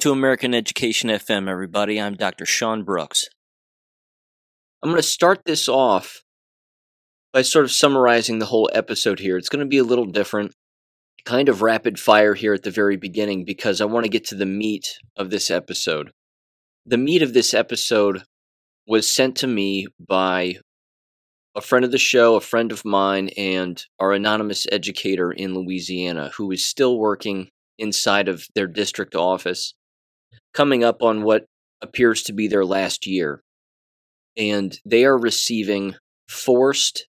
To American Education FM, everybody. I'm Dr. Sean Brooks. I'm going to start this off by sort of summarizing the whole episode here. It's going to be a little different, kind of rapid fire here at the very beginning because I want to get to the meat of this episode. The meat of this episode was sent to me by a friend of the show, a friend of mine, and our anonymous educator in Louisiana who is still working inside of their district office, coming up on what appears to be their last year. And they are receiving forced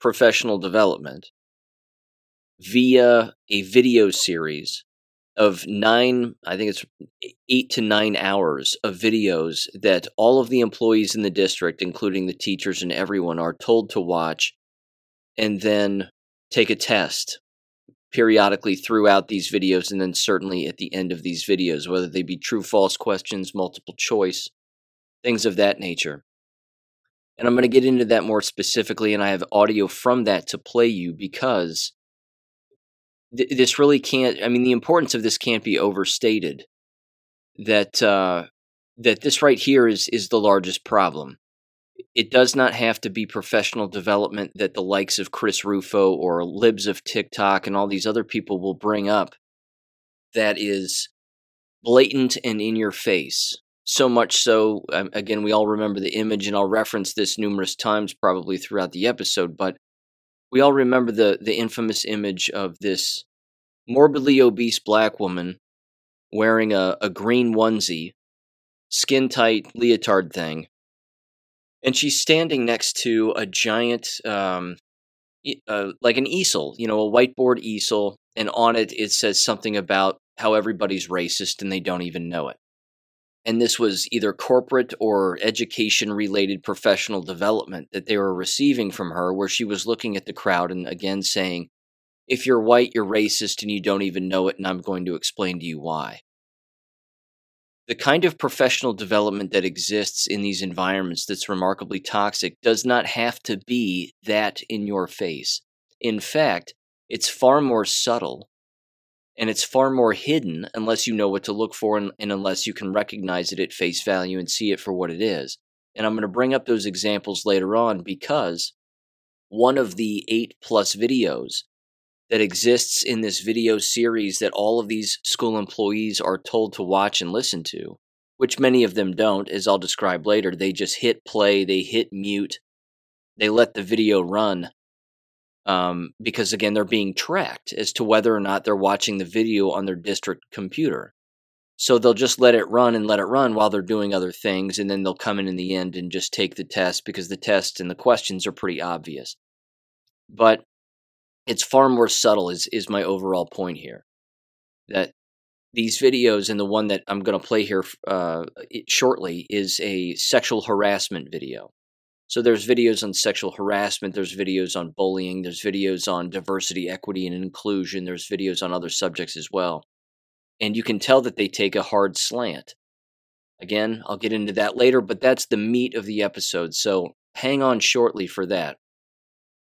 professional development via a video series of nine, I think it's eight to nine hours of videos that all of the employees in the district, including the teachers and everyone, are told to watch and then take a test periodically throughout these videos and then certainly at the end of these videos, whether they be true false questions, multiple choice, things of that nature. And I'm going to get into that more specifically, and I have audio from that to play you because th- this really can't, I mean, the importance of this can't be overstated. That, uh, that this right here is, is the largest problem it does not have to be professional development that the likes of Chris Rufo or libs of TikTok and all these other people will bring up that is blatant and in your face. So much so, um, again, we all remember the image, and I'll reference this numerous times probably throughout the episode, but we all remember the, the infamous image of this morbidly obese black woman wearing a, a green onesie, skin tight leotard thing, and she's standing next to a giant, um, uh, like an easel, you know, a whiteboard easel, and on it it says something about how everybody's racist and they don't even know it. And this was either corporate or education related professional development that they were receiving from her, where she was looking at the crowd and again saying, If you're white, you're racist and you don't even know it, and I'm going to explain to you why the kind of professional development that exists in these environments that's remarkably toxic does not have to be that in your face. In fact, it's far more subtle and it's far more hidden unless you know what to look for and, and, unless you can recognize it at face value and see it for what it is. And I'm going to bring up those examples later on because one of the eight plus videos that exists in this video series that all of these school employees are told to watch and listen to, which many of them don't, as I'll describe later. They just hit play, they hit mute, they let the video run. Um, because again, they're being tracked as to whether or not they're watching the video on their district computer. So they'll just let it run and let it run while they're doing other things, and then they'll come in in the end and just take the test because the test and the questions are pretty obvious. But it's far more subtle is is my overall point here that these videos and the one that i'm going to play here uh, shortly is a sexual harassment video. So there's videos on sexual harassment there's videos on bullying there's videos on diversity equity and inclusion there's videos on other subjects as well. And you can tell that they take a hard slant. Again i'll get into that later but that's the meat of the episode so hang on shortly for that.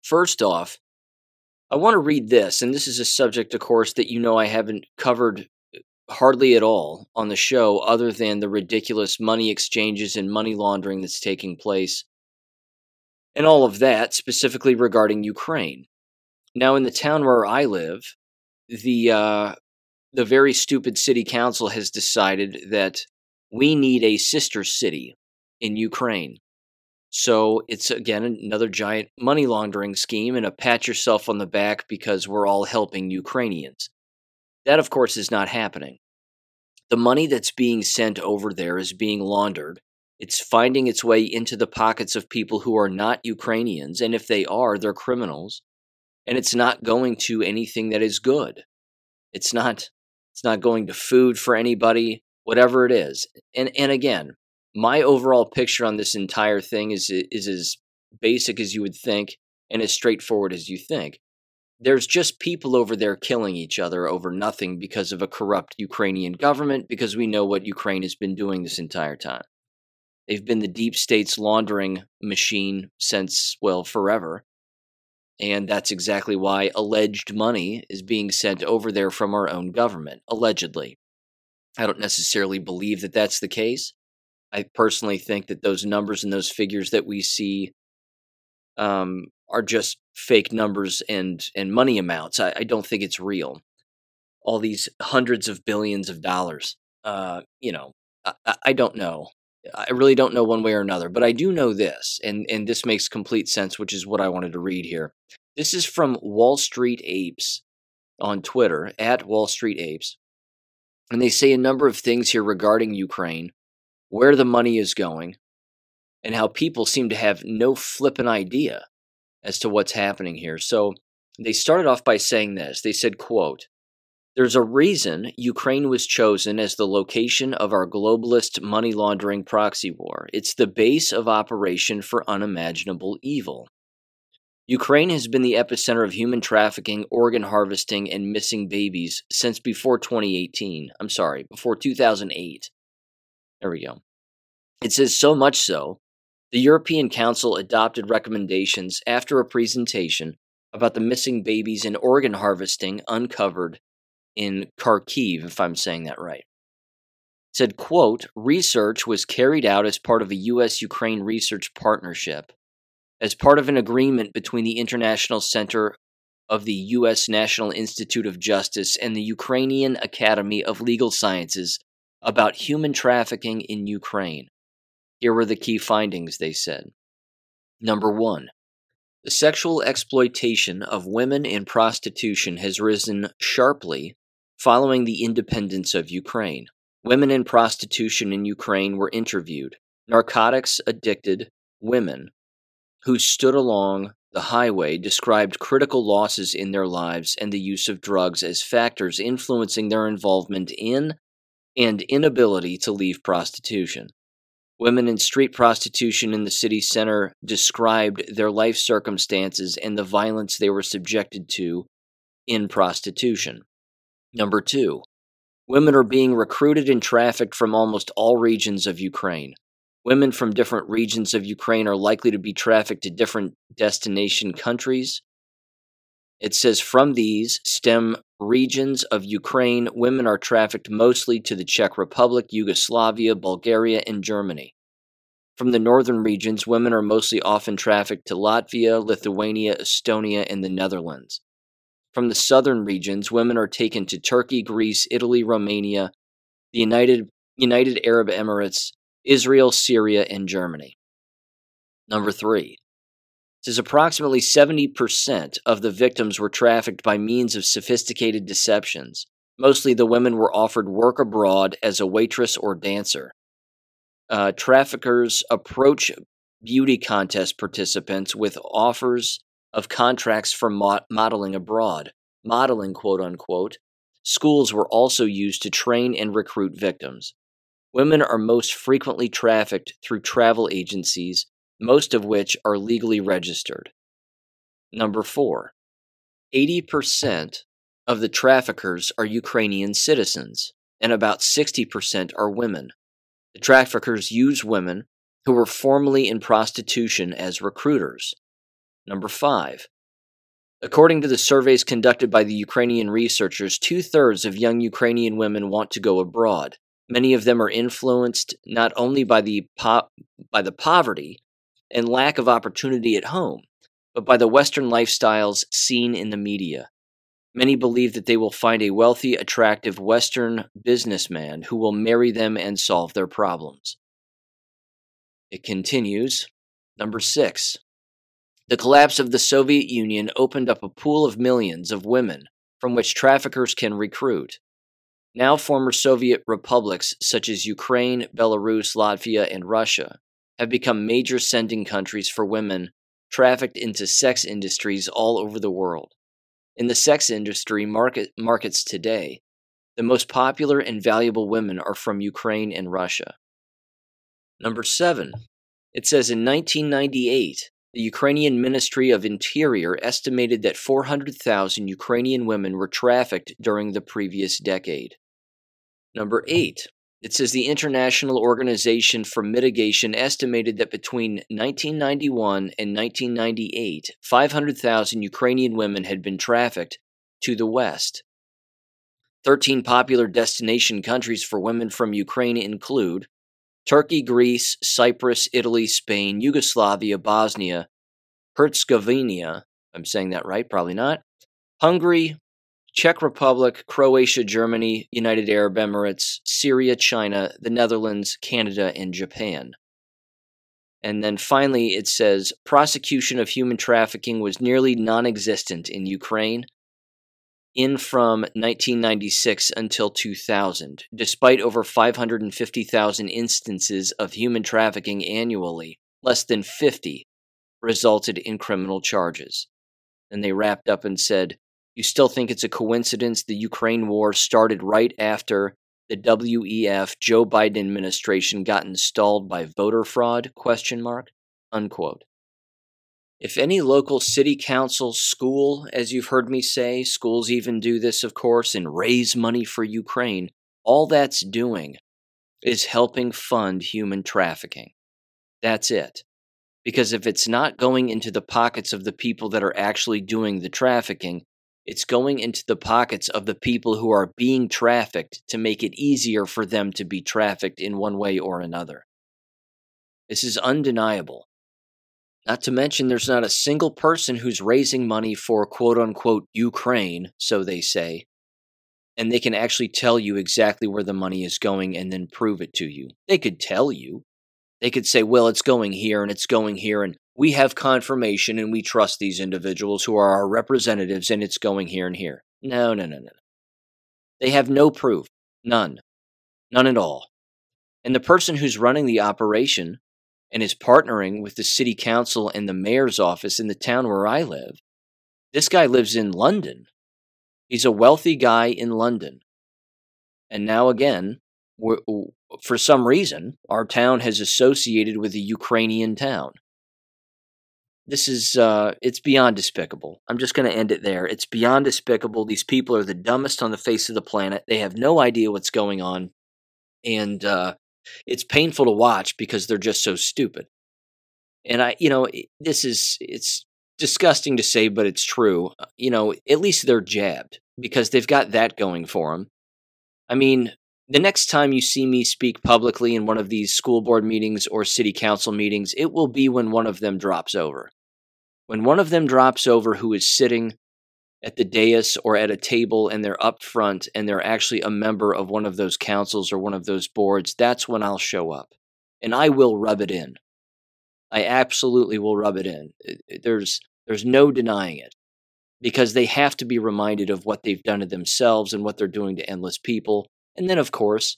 First off I want to read this, and this is a subject, of course, that you know I haven't covered uh, hardly at all on the show, other than the ridiculous money exchanges and money laundering that's taking place, and all of that, specifically regarding Ukraine. Now, in the town where I live, the uh, the very stupid city council has decided that we need a sister city in Ukraine. So it's again another giant money laundering scheme and a pat yourself on the back because we're all helping Ukrainians. That, of course, is not happening. The money that's being sent over there is being laundered. It's finding its way into the pockets of people who are not Ukrainians, and if they are, they're criminals. And it's not going to anything that is good. It's not it's not going to food for anybody, whatever it is. And and again, my overall picture on this entire thing is is as basic as you would think and as straightforward as you think. There's just people over there killing each other over nothing because of a corrupt Ukrainian government because we know what Ukraine has been doing this entire time. They've been the deep state's laundering machine since well forever. And that's exactly why alleged money is being sent over there from our own government, allegedly. I don't necessarily believe that that's the case. I personally think that those numbers and those figures that we see um, are just fake numbers and and money amounts. I, I, don't think it's real. All these hundreds of billions of dollars. Uh, you know, I, I don't know. I really don't know one way or another, but I do know this, and and this makes complete sense, which is what I wanted to read here. This is from Wall Street Apes on Twitter at Wall Street Apes, and they say a number of things here regarding Ukraine, where the money is going, and how people seem to have no flippin' idea as to what's happening here. So they started off by saying this. They said, quote, there's a reason Ukraine was chosen as the location of our globalist money laundering proxy war. It's the base of operation for unimaginable evil. Ukraine has been the epicenter of human trafficking, organ harvesting, and missing babies since before 2018. I'm sorry, before 2008. There we go. It says so much so the European Council adopted recommendations after a presentation about the missing babies and organ harvesting uncovered in Kharkiv, if I'm saying that right. Said, quote, research was carried out as part of a U.S. Ukraine research partnership, as part of an agreement between the International Center of the U.S. National Institute of Justice and the Ukrainian Academy of Legal Sciences about human trafficking in Ukraine. Here were the key findings, they said. Number one, the sexual exploitation of women in prostitution has risen sharply following the independence of Ukraine. Women in prostitution in Ukraine were interviewed. Narcotics addicted women who stood along the highway described critical losses in their lives and the use of drugs as factors influencing their involvement in and inability to leave prostitution. Women in street prostitution in the city center described their life circumstances and the violence they were subjected to in prostitution. Number two, women are being recruited and trafficked from almost all regions of Ukraine. Women from different regions of Ukraine are likely to be trafficked to different destination countries. It says from these stem regions of Ukraine, women are trafficked mostly to the Czech Republic, Yugoslavia, Bulgaria, and Germany. From the northern regions, women are mostly often trafficked to Latvia, Lithuania, Estonia, and the Netherlands. From the southern regions, women are taken to Turkey, Greece, Italy, Romania, the United, United Arab Emirates, Israel, Syria, and Germany. Number three, says approximately 70% of the victims were trafficked by means of sophisticated deceptions. Mostly the women were offered work abroad as a waitress or dancer. Uh, traffickers approach beauty contest participants with offers of contracts for mo- modeling abroad. Modeling, quote unquote. Schools were also used to train and recruit victims. Women are most frequently trafficked through travel agencies most of which are legally registered. Number four, 80% of the traffickers are Ukrainian citizens, and about 60% are women. The traffickers use women who were formerly in prostitution as recruiters. Number five, According to the surveys conducted by the Ukrainian researchers, two thirds of young Ukrainian women want to go abroad. Many of them are influenced not only by the, po- by the poverty, and lack of opportunity at home, but by the Western lifestyles seen in the media. Many believe that they will find a wealthy, attractive Western businessman who will marry them and solve their problems. It continues. Number six. The collapse of the Soviet Union opened up a pool of millions of women from which traffickers can recruit. Now, former Soviet republics such as Ukraine, Belarus, Latvia, and Russia have become major sending countries for women trafficked into sex industries all over the world. In the sex industry market, markets today, the most popular and valuable women are from Ukraine and Russia. Number seven, it says in 1998, the Ukrainian Ministry of Interior estimated that 400,000 Ukrainian women were trafficked during the previous decade. Number eight, it says the International Organization for Migration estimated that between 1991 and 1998, 500,000 Ukrainian women had been trafficked to the West. 13 popular destination countries for women from Ukraine include Turkey, Greece, Cyprus, Italy, Spain, Yugoslavia, Bosnia, Herzegovina. I'm saying that right, probably not. Hungary, Czech Republic, Croatia, Germany, United Arab Emirates, Syria, China, the Netherlands, Canada, and Japan. And then finally, it says prosecution of human trafficking was nearly non existent in Ukraine in from 1996 until 2000, despite over 550,000 instances of human trafficking annually, less than 50 resulted in criminal charges. And they wrapped up and said, You still think it's a coincidence the Ukraine war started right after the WEF Joe Biden administration got installed by voter fraud? Question mark. Unquote. If any local city council, school, as you've heard me say, schools even do this, of course, and raise money for Ukraine, all that's doing is helping fund human trafficking. That's it. Because if it's not going into the pockets of the people that are actually doing the trafficking, it's going into the pockets of the people who are being trafficked to make it easier for them to be trafficked in one way or another. This is undeniable. Not to mention, there's not a single person who's raising money for quote unquote Ukraine, so they say, and they can actually tell you exactly where the money is going and then prove it to you. They could tell you. They could say, well, it's going here and it's going here, and we have confirmation and we trust these individuals who are our representatives and it's going here and here. No, no, no, no. They have no proof. None. None at all. And the person who's running the operation and is partnering with the city council and the mayor's office in the town where I live. This guy lives in London. He's a wealthy guy in London. And now, again, for some reason, our town has associated with a Ukrainian town. This is, uh, it's beyond despicable. I'm just going to end it there. It's beyond despicable. These people are the dumbest on the face of the planet. They have no idea what's going on. And uh, it's painful to watch because they're just so stupid. And I, you know, this is it's disgusting to say, but it's true. Uh, you know, at least they're jabbed because they've got that going for them. I mean, the next time you see me speak publicly in one of these school board meetings or city council meetings, it will be when one of them drops over. When one of them drops over who is sitting at the dais or at a table and they're up front and they're actually a member of one of those councils or one of those boards, that's when I'll show up. And I will rub it in. I absolutely will rub it in. There's there's no denying it. Because they have to be reminded of what they've done to themselves and what they're doing to endless people. And then of course,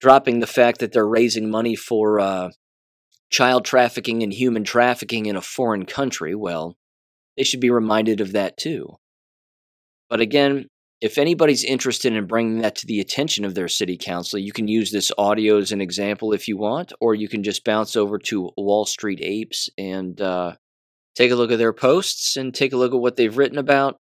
dropping the fact that they're raising money for uh, child trafficking and human trafficking in a foreign country, well, they should be reminded of that too. But again, if anybody's interested in bringing that to the attention of their city council, you can use this audio as an example if you want, or you can just bounce over to Wall Street Apes and uh, take a look at their posts and take a look at what they've written about.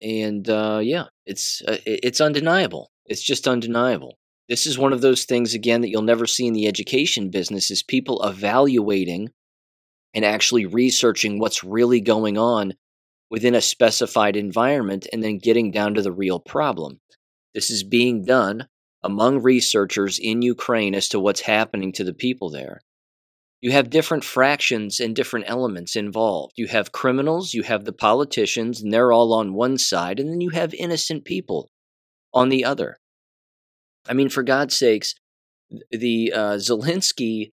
And uh, yeah, it's uh, it's undeniable. It's just undeniable. This is one of those things again that you'll never see in the education business: is people evaluating and actually researching what's really going on within a specified environment and then getting down to the real problem. This is being done among researchers in Ukraine as to what's happening to the people there. You have different fractions and different elements involved. You have criminals, you have the politicians, and they're all on one side, and then you have innocent people on the other. I mean, for God's sakes, the uh, Zelensky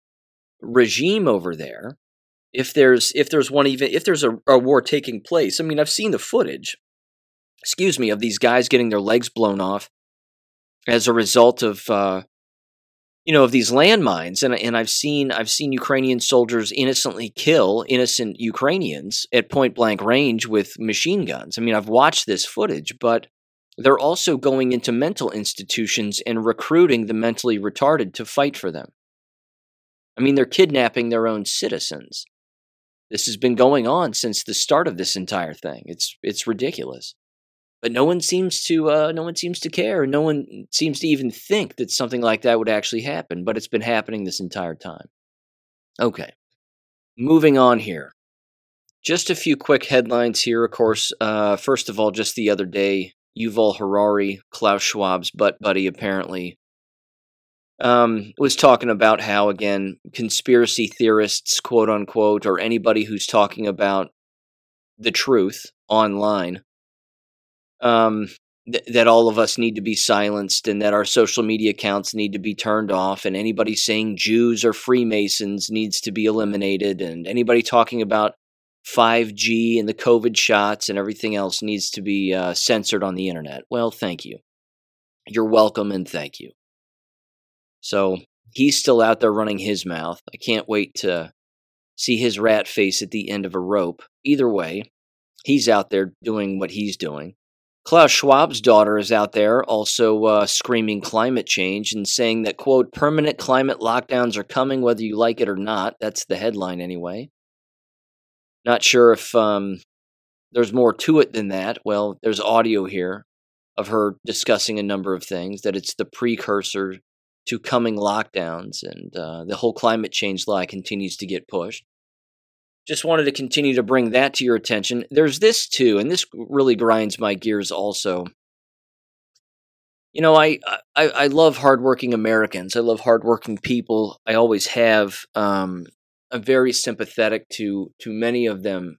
regime over there if there's if there's one even if there's a, a war taking place. I mean, I've seen the footage, excuse me, of these guys getting their legs blown off as a result of uh, you know of these landmines, and and I've seen I've seen Ukrainian soldiers innocently kill innocent Ukrainians at point blank range with machine guns. I mean, I've watched this footage, but they're also going into mental institutions and recruiting the mentally retarded to fight for them. I mean, they're kidnapping their own citizens. This has been going on since the start of this entire thing. It's it's ridiculous. But no one seems to uh, no one seems to care. No one seems to even think that something like that would actually happen. But it's been happening this entire time. Okay, moving on here. Just a few quick headlines here. Of course, uh, first of all, just the other day, Yuval Harari, Klaus Schwab's butt buddy, apparently, um, was talking about how, again, conspiracy theorists, quote unquote, or anybody who's talking about the truth online, um, th- that all of us need to be silenced and that our social media accounts need to be turned off, and anybody saying Jews or Freemasons needs to be eliminated, and anybody talking about 5G and the COVID shots and everything else needs to be uh, censored on the internet. Well, thank you. You're welcome and thank you. So he's still out there running his mouth. I can't wait to see his rat face at the end of a rope. Either way, he's out there doing what he's doing. Klaus Schwab's daughter is out there also uh, screaming climate change and saying that, quote, permanent climate lockdowns are coming whether you like it or not. That's the headline anyway. Not sure if um, there's more to it than that. Well, there's audio here of her discussing a number of things, that it's the precursor to coming lockdowns, and uh, the whole climate change lie continues to get pushed. Just wanted to continue to bring that to your attention. There's this too, and this really grinds my gears also. You know, I, I, I love hardworking Americans. I love hardworking people. I always have. Um, I'm very sympathetic to to many of them,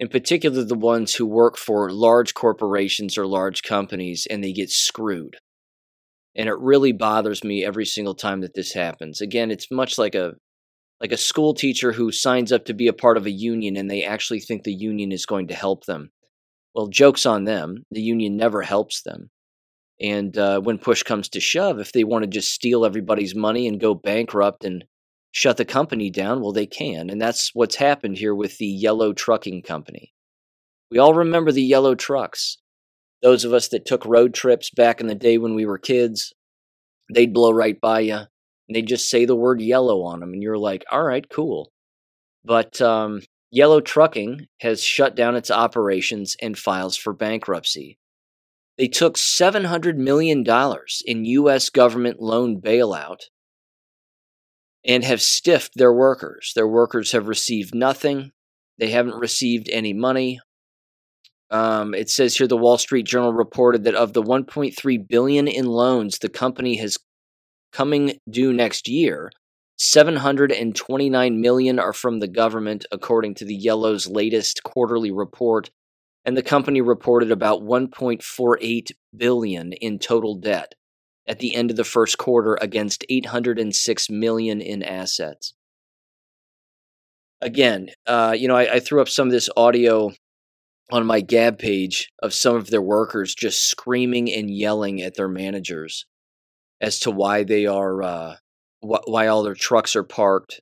in particular the ones who work for large corporations or large companies and they get screwed. And it really bothers me every single time that this happens. Again, it's much like a like a school teacher who signs up to be a part of a union and they actually think the union is going to help them. Well, joke's on them. The union never helps them. And uh, when push comes to shove, if they want to just steal everybody's money and go bankrupt and shut the company down? Well, they can. And that's what's happened here with the Yellow Trucking Company. We all remember the yellow trucks. Those of us that took road trips back in the day when we were kids, they'd blow right by you and they'd just say the word yellow on them. And you're like, all right, cool. But um, Yellow Trucking has shut down its operations and files for bankruptcy. They took $700 million in U.S. government loan bailout and have stiffed their workers. Their workers have received nothing. They haven't received any money. Um, it says here the Wall Street Journal reported that of the 1.3 billion in loans the company has coming due next year, 729 million are from the government, according to the Yellow's latest quarterly report. And the company reported about 1.48 billion in total debt at the end of the first quarter against 806 million in assets. Again, uh, you know, I, I threw up some of this audio on my Gab page of some of their workers just screaming and yelling at their managers as to why they are uh, wh- why all their trucks are parked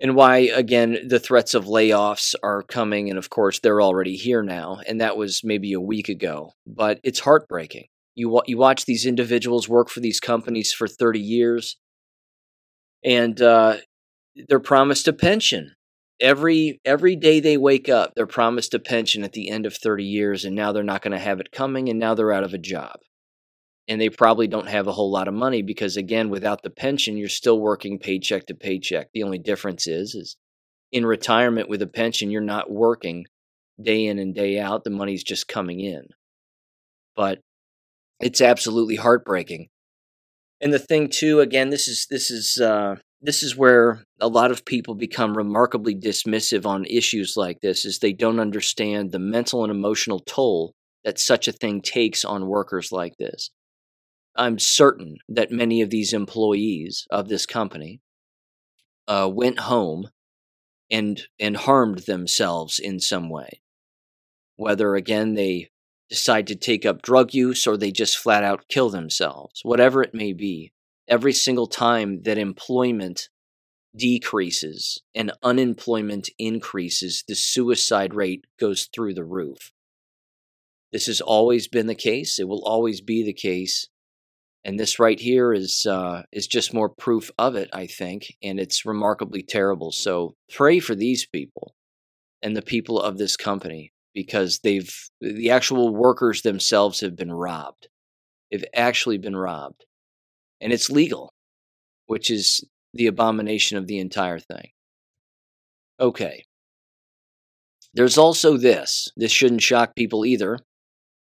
and why again the threats of layoffs are coming and of course they're already here now and that was maybe a week ago but it's heartbreaking you you watch these individuals work for these companies for 30 years, and uh, they're promised a pension every every day they wake up. They're promised a pension at the end of 30 years, and now they're not going to have it coming, and now they're out of a job. And they probably don't have a whole lot of money because, again, without the pension, you're still working paycheck to paycheck. The only difference is, is in retirement with a pension, you're not working day in and day out. The money's just coming in. But it's absolutely heartbreaking. And the thing too, again, this is this is uh, this is where a lot of people become remarkably dismissive on issues like this, is they don't understand the mental and emotional toll that such a thing takes on workers like this. I'm certain that many of these employees of this company uh, went home and and harmed themselves in some way. Whether again they decide to take up drug use or they just flat out kill themselves, whatever it may be, every single time that employment decreases and unemployment increases, the suicide rate goes through the roof. This has always been the case. It will always be the case. And this right here is uh, is just more proof of it, I think, and it's remarkably terrible. So pray for these people and the people of this company because they've the actual workers themselves have been robbed. They've actually been robbed. And it's legal, which is the abomination of the entire thing. Okay. There's also this. This shouldn't shock people either.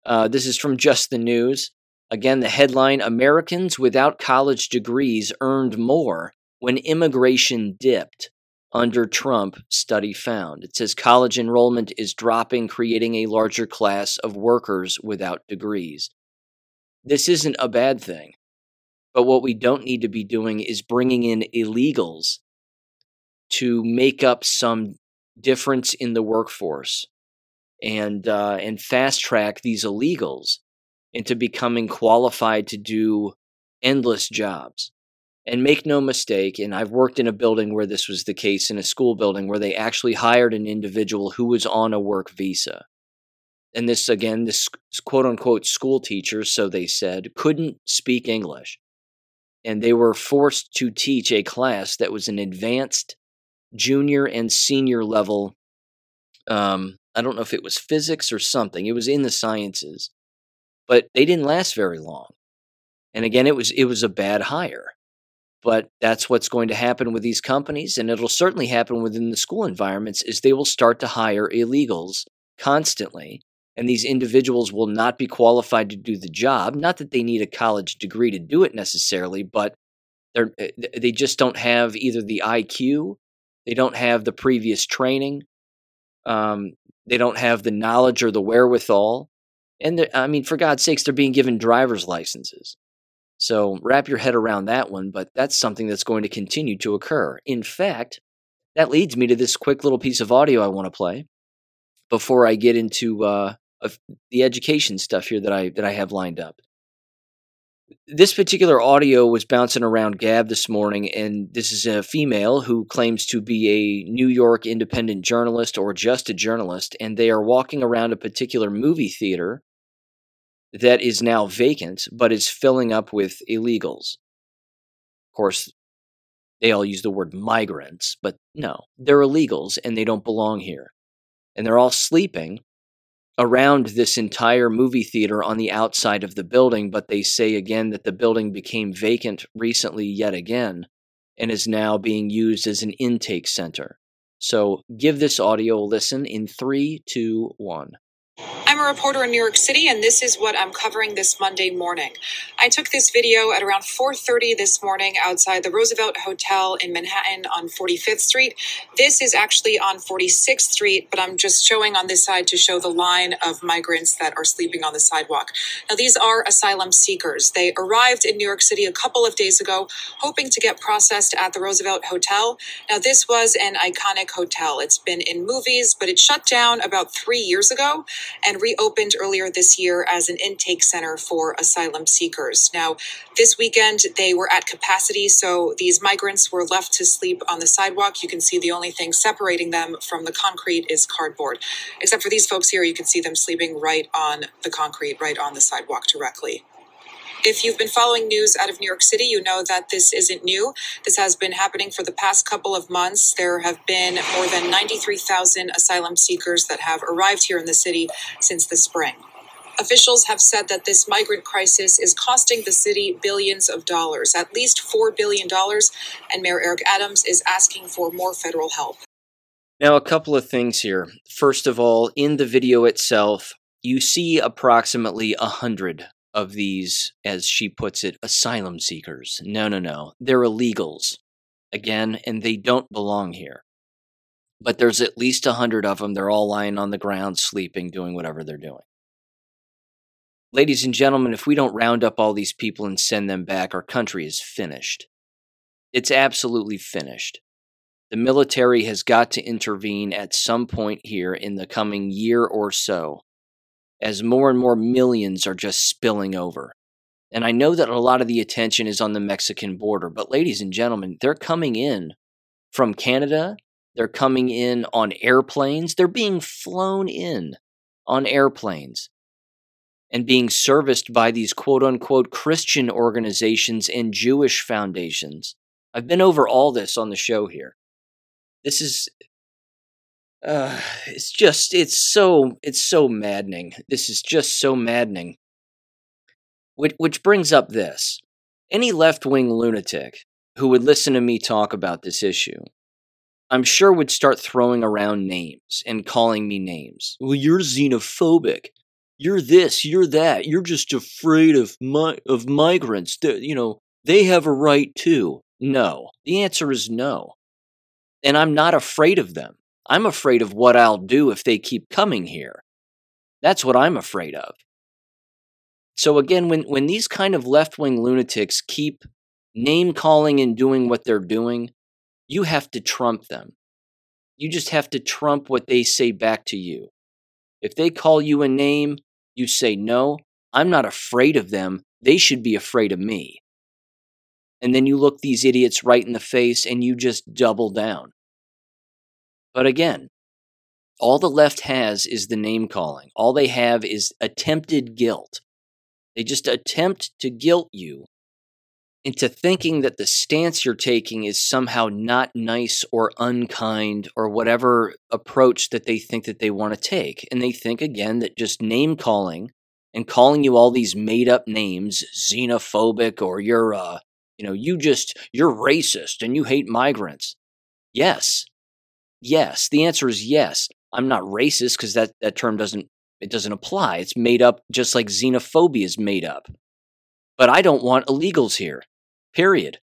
Uh, this is from Just the News. Again, the headline Americans without college degrees earned more when immigration dipped under Trump, study found. It says college enrollment is dropping, creating a larger class of workers without degrees. This isn't a bad thing. But what we don't need to be doing is bringing in illegals to make up some difference in the workforce and uh, and fast track these illegals into becoming qualified to do endless jobs. And make no mistake, and I've worked in a building where this was the case, in a school building where they actually hired an individual who was on a work visa. And this, again, this quote unquote school teacher, so they said, couldn't speak English and they were forced to teach a class that was an advanced junior and senior level. Um, I don't know if it was physics or something. It was in the sciences, but they didn't last very long. And again, it was it was a bad hire. But that's what's going to happen with these companies, and it'll certainly happen within the school environments. Is they will start to hire illegals constantly and these individuals will not be qualified to do the job. Not that they need a college degree to do it necessarily, but they're, eh, they just don't have either the IQ, they don't have the previous training, um, they don't have the knowledge or the wherewithal. And I mean, for God's sakes, they're being given driver's licenses. So wrap your head around that one, but that's something that's going to continue to occur. In fact, that leads me to this quick little piece of audio I want to play before I get into uh, the education stuff here that I that I have lined up. This particular audio was bouncing around Gab this morning, and this is a female who claims to be a New York independent journalist or just a journalist, and they are walking around a particular movie theater that is now vacant but is filling up with illegals. Of course, they all use the word migrants, but no, they're illegals and they don't belong here. And they're all sleeping around this entire movie theater on the outside of the building, but they say again that the building became vacant recently yet again and is now being used as an intake center. So give this audio a listen in three, two, one. I'm a reporter in New York City, and this is what I'm covering this Monday morning. I took this video at around 4:30 this morning outside the Roosevelt Hotel in Manhattan on 45th Street. This is actually on 46th Street, but I'm just showing on this side to show the line of migrants that are sleeping on the sidewalk. Now, these are asylum seekers. They arrived in New York City a couple of days ago, hoping to get processed at the Roosevelt Hotel. Now, this was an iconic hotel. It's been in movies, but it shut down about three years ago and reopened earlier this year as an intake center for asylum seekers. Now, this weekend they were at capacity, so these migrants were left to sleep on the sidewalk. You can see the only thing separating them from the concrete is cardboard. Except for these folks here, you can see them sleeping right on the concrete, right on the sidewalk directly. If you've been following news out of New York City, you know that this isn't new. This has been happening for the past couple of months. There have been more than 93,000 asylum seekers that have arrived here in the city since the spring. Officials have said that this migrant crisis is costing the city billions of dollars, at least $4 billion, and Mayor Eric Adams is asking for more federal help. Now, a couple of things here. First of all, in the video itself, you see approximately a hundred of these, as she puts it, asylum seekers. No, no, no. They're illegals. Again, and they don't belong here. But there's at least a hundred of them. They're all lying on the ground, sleeping, doing whatever they're doing. Ladies and gentlemen, if we don't round up all these people and send them back, our country is finished. It's absolutely finished. The military has got to intervene at some point here in the coming year or so as more and more millions are just spilling over. And I know that a lot of the attention is on the Mexican border, but ladies and gentlemen, they're coming in from Canada. They're coming in on airplanes. They're being flown in on airplanes and being serviced by these quote unquote Christian organizations and Jewish foundations. I've been over all this on the show here. This is uh, it's just it's so it's so maddening. This is just so maddening. Which which brings up this. Any left-wing lunatic who would listen to me talk about this issue, I'm sure would start throwing around names and calling me names. Well, you're xenophobic. you're this, you're that, you're just afraid of mi- of migrants. That you know they have a right too. No, the answer is no, and I'm not afraid of them. I'm afraid of what I'll do if they keep coming here. That's what I'm afraid of. So again, when when these kind of left wing lunatics keep name calling and doing what they're doing, you have to trump them. You just have to trump what they say back to you. If they call you a name, you say, No, I'm not afraid of them. They should be afraid of me. And then you look these idiots right in the face and you just double down. But again, all the left has is the name calling. All they have is attempted guilt. They just attempt to guilt you into thinking that the stance you're taking is somehow not nice or unkind or whatever approach that they think that they want to take. And they think again that just name calling and calling you all these made up names, xenophobic or you're uh you know, you just you're racist and you hate migrants. Yes. Yes, the answer is yes. I'm not racist because that, that term doesn't it doesn't apply. It's made up just like xenophobia is made up. But I don't want illegals here. Period.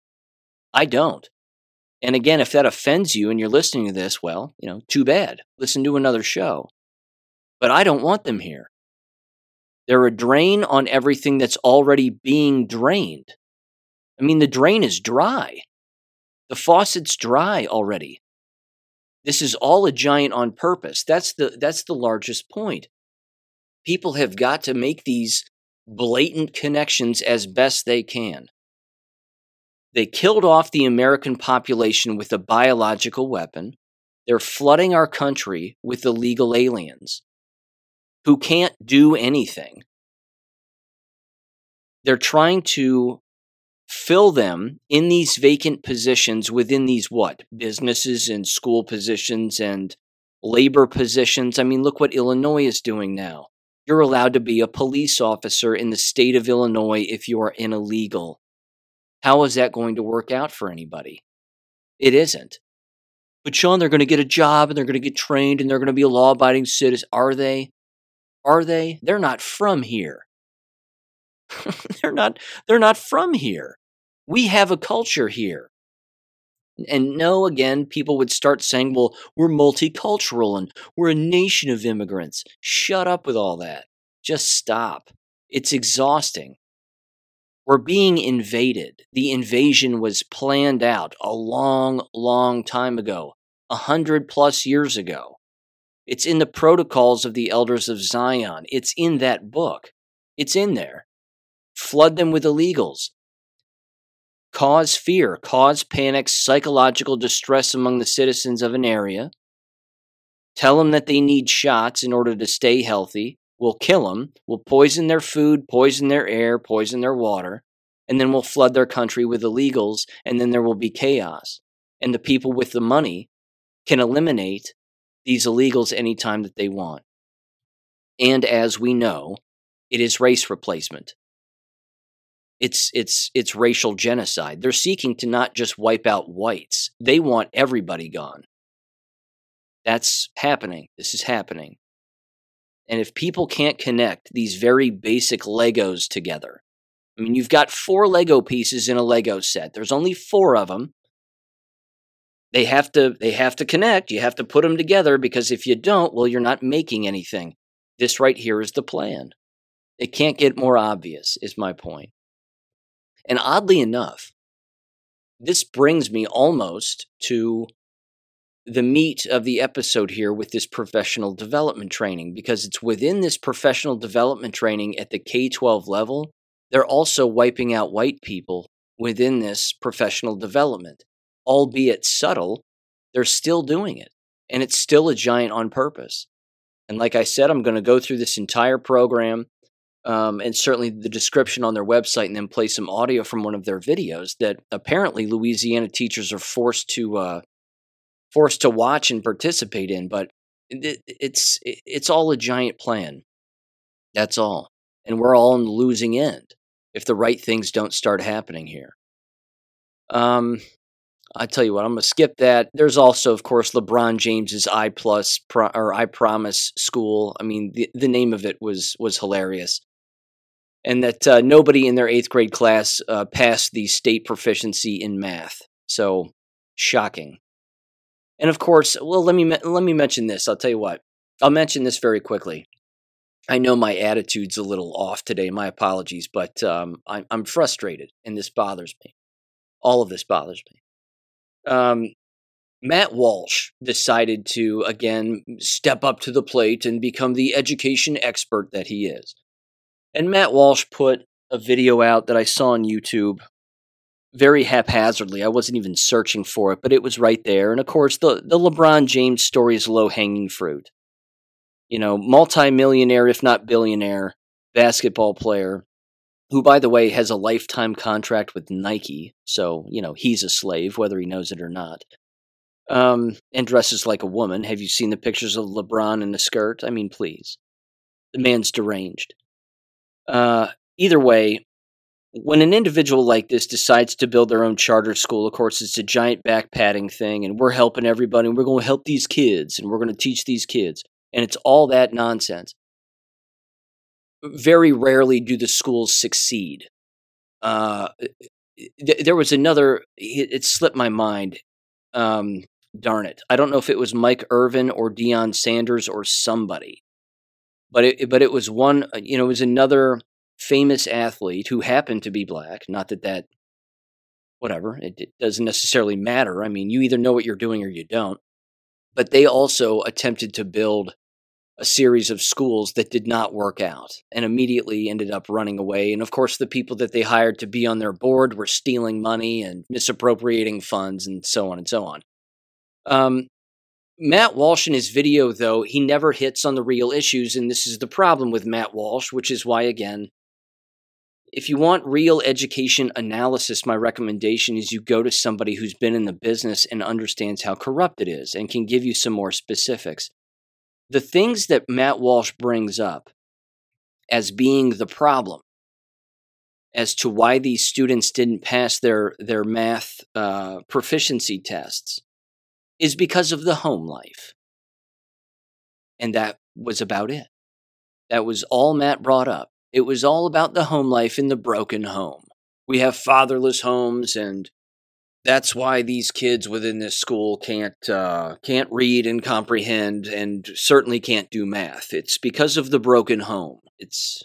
I don't. And again, if that offends you and you're listening to this, well, you know, too bad. Listen to another show. But I don't want them here. They're a drain on everything that's already being drained. I mean, the drain is dry. The faucet's dry already. This is all a giant on purpose. That's the that's the largest point. People have got to make these blatant connections as best they can. They killed off the American population with a biological weapon. They're flooding our country with illegal aliens who can't do anything. They're trying to fill them in these vacant positions within these what? Businesses and school positions and labor positions. I mean, look what Illinois is doing now. You're allowed to be a police officer in the state of Illinois if you are an illegal. How is that going to work out for anybody? It isn't. But Sean, they're going to get a job and they're going to get trained and they're going to be a law abiding citizen. Are they? Are they? They're not from here. they're not they're not from here. We have a culture here. And no, again, people would start saying, well, we're multicultural and we're a nation of immigrants. Shut up with all that. Just stop. It's exhausting. We're being invaded. The invasion was planned out a long, long time ago, a hundred plus years ago. It's in the protocols of the elders of Zion. It's in that book. It's in there. Flood them with illegals. Cause fear, cause panic, psychological distress among the citizens of an area. Tell them that they need shots in order to stay healthy We'll kill them, we'll poison their food, poison their air, poison their water, and then we'll flood their country with illegals, and then there will be chaos. And the people with the money can eliminate these illegals anytime that they want. And as we know, it is race replacement. It's it's it's racial genocide. They're seeking to not just wipe out whites. They want everybody gone. That's happening. This is happening. And if people can't connect these very basic Legos together, I mean, you've got four Lego pieces in a Lego set. There's only four of them. They have to they have to connect. You have to put them together because if you don't, well, you're not making anything. This right here is the plan. It can't get more obvious, is my point. And oddly enough, this brings me almost to the meat of the episode here with this professional development training because it's within this professional development training at the K 12 level. They're also wiping out white people within this professional development, albeit subtle, they're still doing it. And it's still a giant on purpose. And like I said, I'm going to go through this entire program um, and certainly the description on their website and then play some audio from one of their videos that apparently Louisiana teachers are forced to uh, forced to watch and participate in. But it, it's it's all a giant plan. That's all, and we're all on the losing end if the right things don't start happening here. Um, I tell you what, I'm gonna skip that. There's also, of course, LeBron James's I plus Pro, or I Promise School. I mean, the the name of it was was hilarious, and that uh, nobody in their eighth grade class uh, passed the state proficiency in math. So shocking. And of course, well, let me let me mention this. I'll tell you what. I'll mention this very quickly. I know my attitude's a little off today. My apologies, but um, I'm, I'm frustrated, and this bothers me. All of this bothers me. Um, Matt Walsh decided to again step up to the plate and become the education expert that he is. And Matt Walsh put a video out that I saw on YouTube very haphazardly. I wasn't even searching for it, but it was right there. And of course, the, the LeBron James story is low hanging fruit. You know, multimillionaire, if not billionaire, basketball player who, by the way, has a lifetime contract with Nike. So, you know, he's a slave, whether he knows it or not. Um, and dresses like a woman. Have you seen the pictures of LeBron in a skirt? I mean, please. The man's deranged. Uh, either way, when an individual like this decides to build their own charter school, of course, it's a giant back padding thing, and we're helping everybody, and we're going to help these kids, and we're going to teach these kids. And it's all that nonsense very rarely do the schools succeed. Uh, th- there was another, it, it slipped my mind. Um, darn it. I don't know if it was Mike Irvin or Deion Sanders or somebody, but it, but it was one, uh, you know, it was another famous athlete who happened to be black. Not that that, whatever, it, it doesn't necessarily matter. I mean, you either know what you're doing or you don't. But they also attempted to build a series of schools that did not work out and immediately ended up running away. And of course, the people that they hired to be on their board were stealing money and misappropriating funds and so on and so on. Um, Matt Walsh in his video, though, he never hits on the real issues. And this is the problem with Matt Walsh, which is why, again, if you want real education analysis, my recommendation is you go to somebody who's been in the business and understands how corrupt it is and can give you some more specifics the things that Matt Walsh brings up as being the problem as to why these students didn't pass their their math uh, proficiency tests is because of the home life, and that was about it. That was all Matt brought up. It was all about the home life in the broken home. We have fatherless homes and that's why these kids within this school can't uh, can't read and comprehend, and certainly can't do math. It's because of the broken home. It's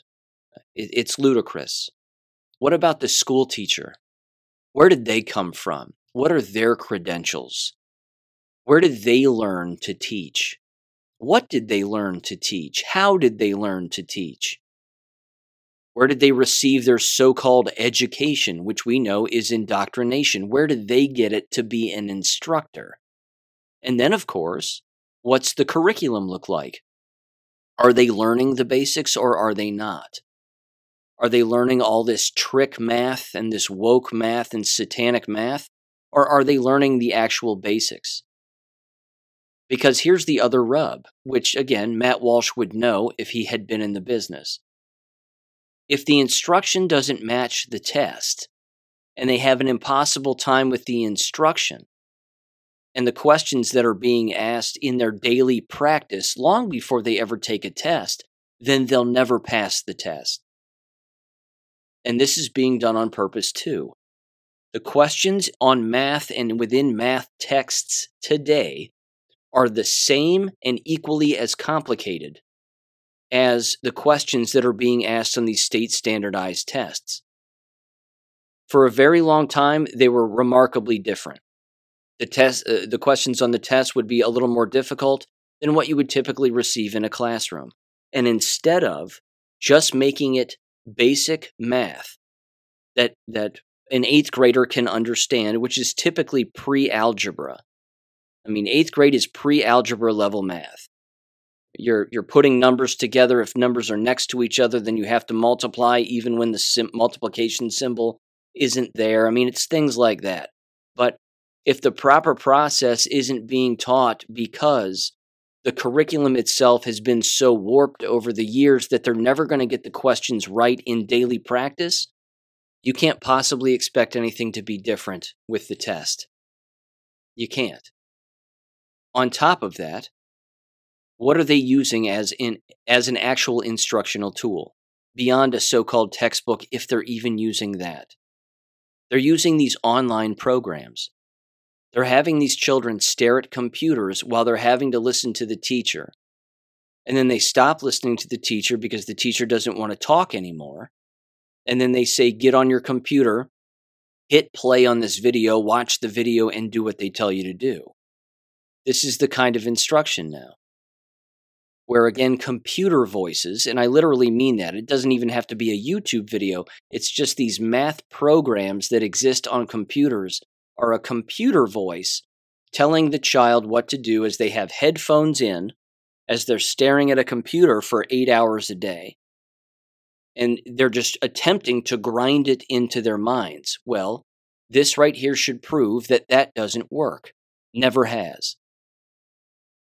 it, it's ludicrous. What about the school teacher? Where did they come from? What are their credentials? Where did they learn to teach? What did they learn to teach? How did they learn to teach? Where did they receive their so called education, which we know is indoctrination? Where did they get it to be an instructor? And then, of course, what's the curriculum look like? Are they learning the basics or are they not? Are they learning all this trick math and this woke math and satanic math? Or are they learning the actual basics? Because here's the other rub, which again, Matt Walsh would know if he had been in the business if the instruction doesn't match the test and they have an impossible time with the instruction and the questions that are being asked in their daily practice long before they ever take a test, then they'll never pass the test. And this is being done on purpose too. The questions on math and within math texts today are the same and equally as complicated as the questions that are being asked on these state standardized tests. For a very long time, they were remarkably different. The, test, uh, the questions on the test would be a little more difficult than what you would typically receive in a classroom. And instead of just making it basic math that, that an eighth grader can understand, which is typically pre algebra. I mean, eighth grade is pre algebra level math. You're you're putting numbers together. If numbers are next to each other then you have to multiply even when the sim- multiplication symbol isn't there. I mean it's things like that. But if the proper process isn't being taught because the curriculum itself has been so warped over the years that they're never going to get the questions right in daily practice you can't possibly expect anything to be different with the test. You can't. On top of that, what are they using as in as an actual instructional tool beyond a so-called textbook if they're even using that? They're using these online programs. They're having these children stare at computers while they're having to listen to the teacher. And then they stop listening to the teacher because the teacher doesn't want to talk anymore. And then they say, Get on your computer, hit play on this video, watch the video, and do what they tell you to do. This is the kind of instruction now. Where again, computer voices, and I literally mean that, it doesn't even have to be a YouTube video, it's just these math programs that exist on computers are a computer voice telling the child what to do as they have headphones in, as they're staring at a computer for eight hours a day. And they're just attempting to grind it into their minds. Well, this right here should prove that that doesn't work. Never has.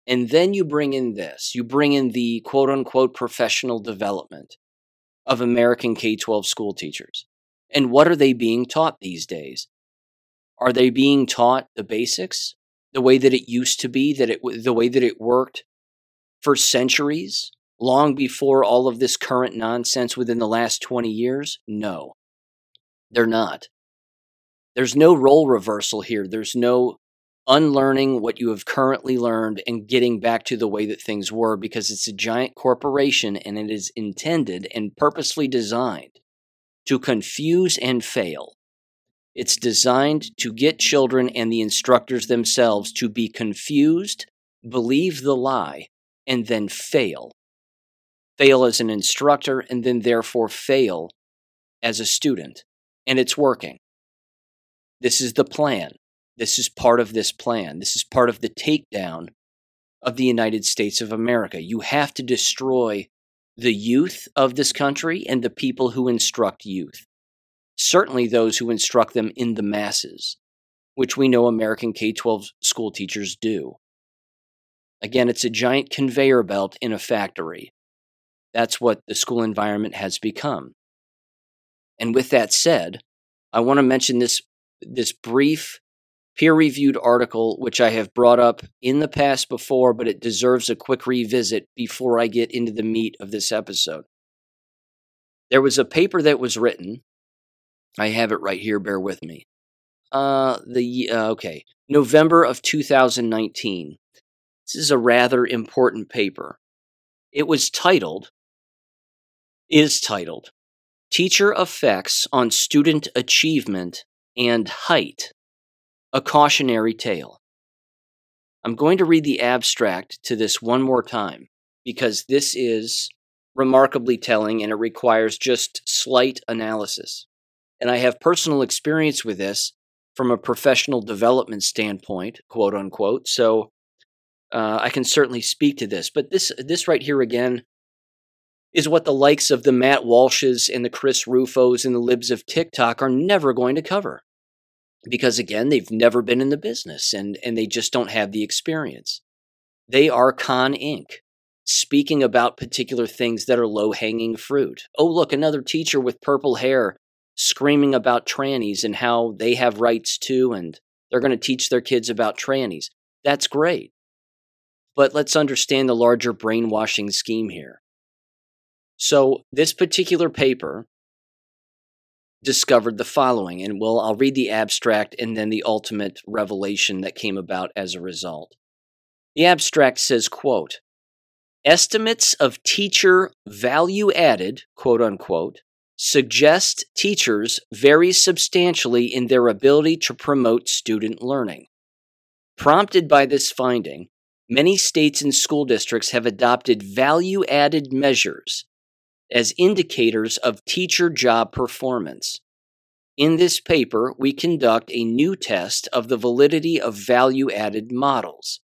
And then you bring in this you bring in the quote unquote professional development of American K 12 school teachers. And what are they being taught these days? Are they being taught the basics, the way that it used to be, that it the way that it worked for centuries, long before all of this current nonsense within the last 20 years? No. They're not. There's no role reversal here. There's no unlearning what you have currently learned and getting back to the way that things were because it's a giant corporation and it is intended and purposely designed to confuse and fail. It's designed to get children and the instructors themselves to be confused, believe the lie, and then fail. Fail as an instructor and then therefore fail as a student. And it's working. This is the plan. This is part of this plan. This is part of the takedown of the United States of America. You have to destroy the youth of this country and the people who instruct youth certainly those who instruct them in the masses, which we know American K 12 school teachers do. Again, it's a giant conveyor belt in a factory. That's what the school environment has become. And with that said, I want to mention this, this brief peer reviewed article, which I have brought up in the past before, but it deserves a quick revisit before I get into the meat of this episode. There was a paper that was written I have it right here. Bear with me. Uh, the uh, okay, November of 2019. This is a rather important paper. It was titled, is titled, Teacher Effects on Student Achievement and Height, a Cautionary Tale. I'm going to read the abstract to this one more time because this is remarkably telling and it requires just slight analysis. And I have personal experience with this from a professional development standpoint, quote unquote. So uh, I can certainly speak to this. But this, this right here again is what the likes of the Matt Walshes and the Chris Rufos and the libs of TikTok are never going to cover. Because again, they've never been in the business and, and they just don't have the experience. They are Con Inc speaking about particular things that are low hanging fruit. Oh, look, another teacher with purple hair screaming about trannies and how they have rights too, and they're going to teach their kids about trannies. That's great. But let's understand the larger brainwashing scheme here. So, this particular paper discovered the following, and well, I'll read the abstract and then the ultimate revelation that came about as a result. The abstract says, quote, estimates of teacher value added, quote unquote, suggest teachers vary substantially in their ability to promote student learning. Prompted by this finding, many states and school districts have adopted value added measures as indicators of teacher job performance. In this paper, we conduct a new test of the validity of value added models.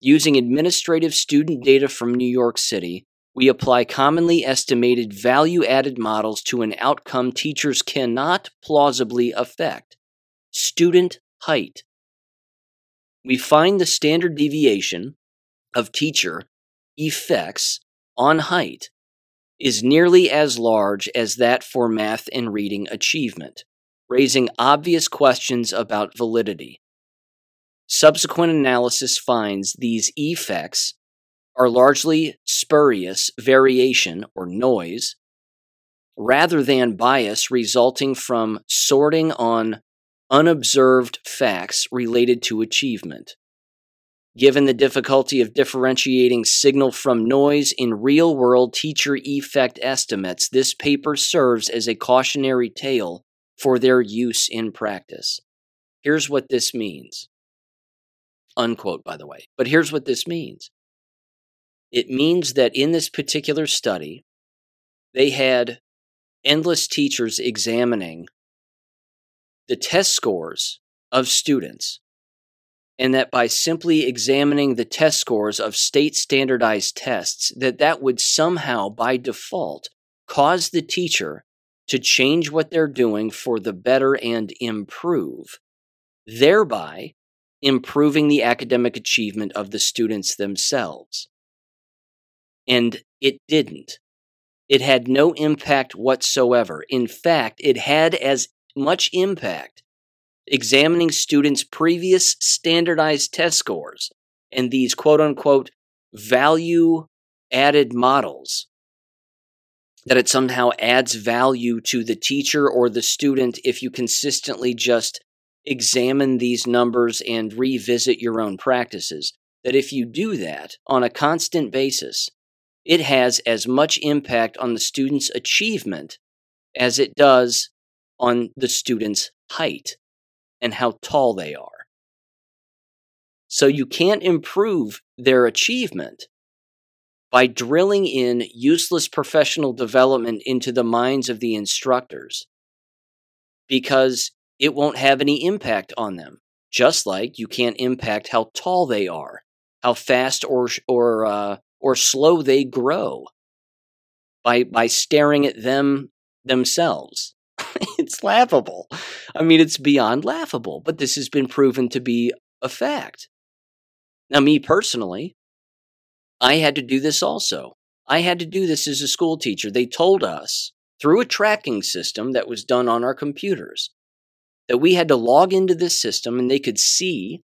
Using administrative student data from New York City, we apply commonly estimated value added models to an outcome teachers cannot plausibly affect student height. We find the standard deviation of teacher effects on height is nearly as large as that for math and reading achievement, raising obvious questions about validity. Subsequent analysis finds these effects are largely spurious variation or noise rather than bias resulting from sorting on unobserved facts related to achievement. Given the difficulty of differentiating signal from noise in real world teacher effect estimates, this paper serves as a cautionary tale for their use in practice. Here's what this means. Unquote, by the way. But here's what this means it means that in this particular study, they had endless teachers examining the test scores of students and that by simply examining the test scores of state standardized tests that that would somehow by default cause the teacher to change what they're doing for the better and improve thereby improving the academic achievement of the students themselves. And it didn't. It had no impact whatsoever. In fact it had as much impact examining students' previous standardized test scores and these quote unquote value added models that it somehow adds value to the teacher or the student if you consistently just examine these numbers and revisit your own practices. That if you do that on a constant basis, it has as much impact on the student's achievement as it does on the student's height and how tall they are. So you can't improve their achievement by drilling in useless professional development into the minds of the instructors because it won't have any impact on them. Just like you can't impact how tall they are, how fast or or uh, or slow they grow by by staring at them themselves. It's laughable. I mean, it's beyond laughable, but this has been proven to be a fact. Now, me personally, I had to do this also. I had to do this as a school teacher. They told us through a tracking system that was done on our computers that we had to log into this system and they could see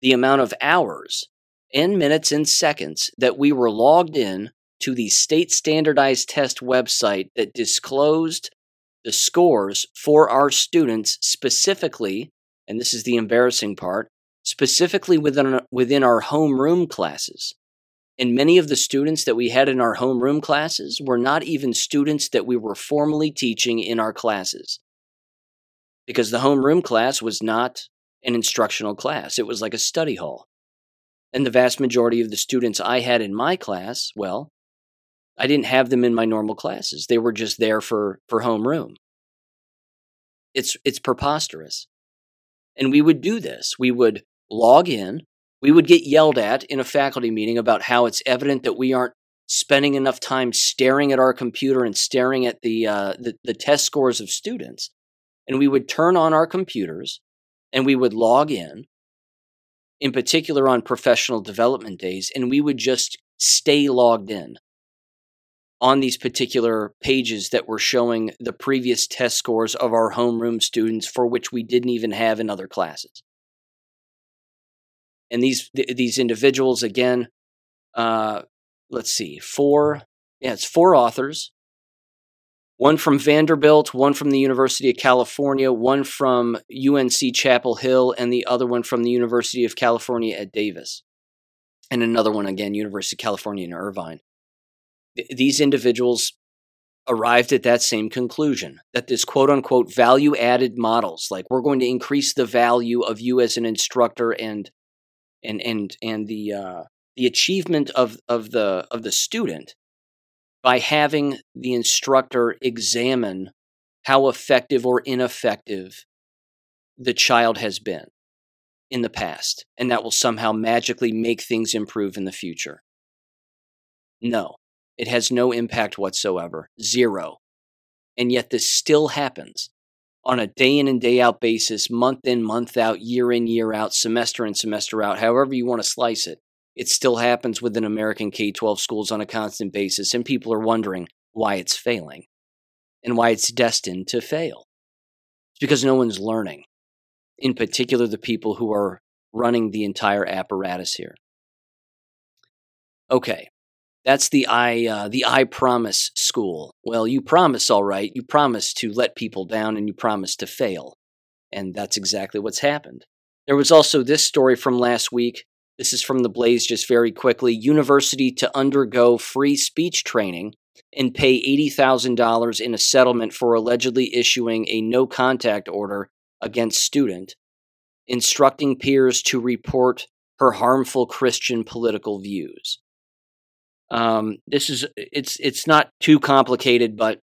the amount of hours and minutes and seconds that we were logged in to the state standardized test website that disclosed the scores for our students specifically, and this is the embarrassing part, specifically within, within our homeroom classes. And many of the students that we had in our homeroom classes were not even students that we were formally teaching in our classes. Because the homeroom class was not an instructional class, it was like a study hall. And the vast majority of the students I had in my class, well, I didn't have them in my normal classes. They were just there for for homeroom. It's it's preposterous. And we would do this. We would log in. We would get yelled at in a faculty meeting about how it's evident that we aren't spending enough time staring at our computer and staring at the, uh, the, the test scores of students. And we would turn on our computers and we would log in, in particular on professional development days, and we would just stay logged in on these particular pages that were showing the previous test scores of our homeroom students for which we didn't even have in other classes. And these th- these individuals again, uh, let's see, four yeah, it's four authors. One from Vanderbilt, one from the University of California, one from UNC Chapel Hill, and the other one from the University of California at Davis. And another one again, University of California in Irvine these individuals arrived at that same conclusion that this quote unquote value added models like we're going to increase the value of you as an instructor and and and and the uh, the achievement of of the of the student by having the instructor examine how effective or ineffective the child has been in the past and that will somehow magically make things improve in the future. No it has no impact whatsoever. Zero. And yet this still happens on a day in and day out basis, month in, month out, year in, year out, semester in, semester out, however you want to slice it. It still happens within American K 12 schools on a constant basis, and people are wondering why it's failing and why it's destined to fail. It's because no one's learning. In particular, the people who are running the entire apparatus here. Okay, that's the I uh, the I promise school. Well, you promise all right. You promise to let people down, and you promise to fail, and that's exactly what's happened. There was also this story from last week. This is from the Blaze, just very quickly. University to undergo free speech training and pay $80,000 in a settlement for allegedly issuing a no contact order against student, instructing peers to report her harmful Christian political views. Um, this is it's it's not too complicated, but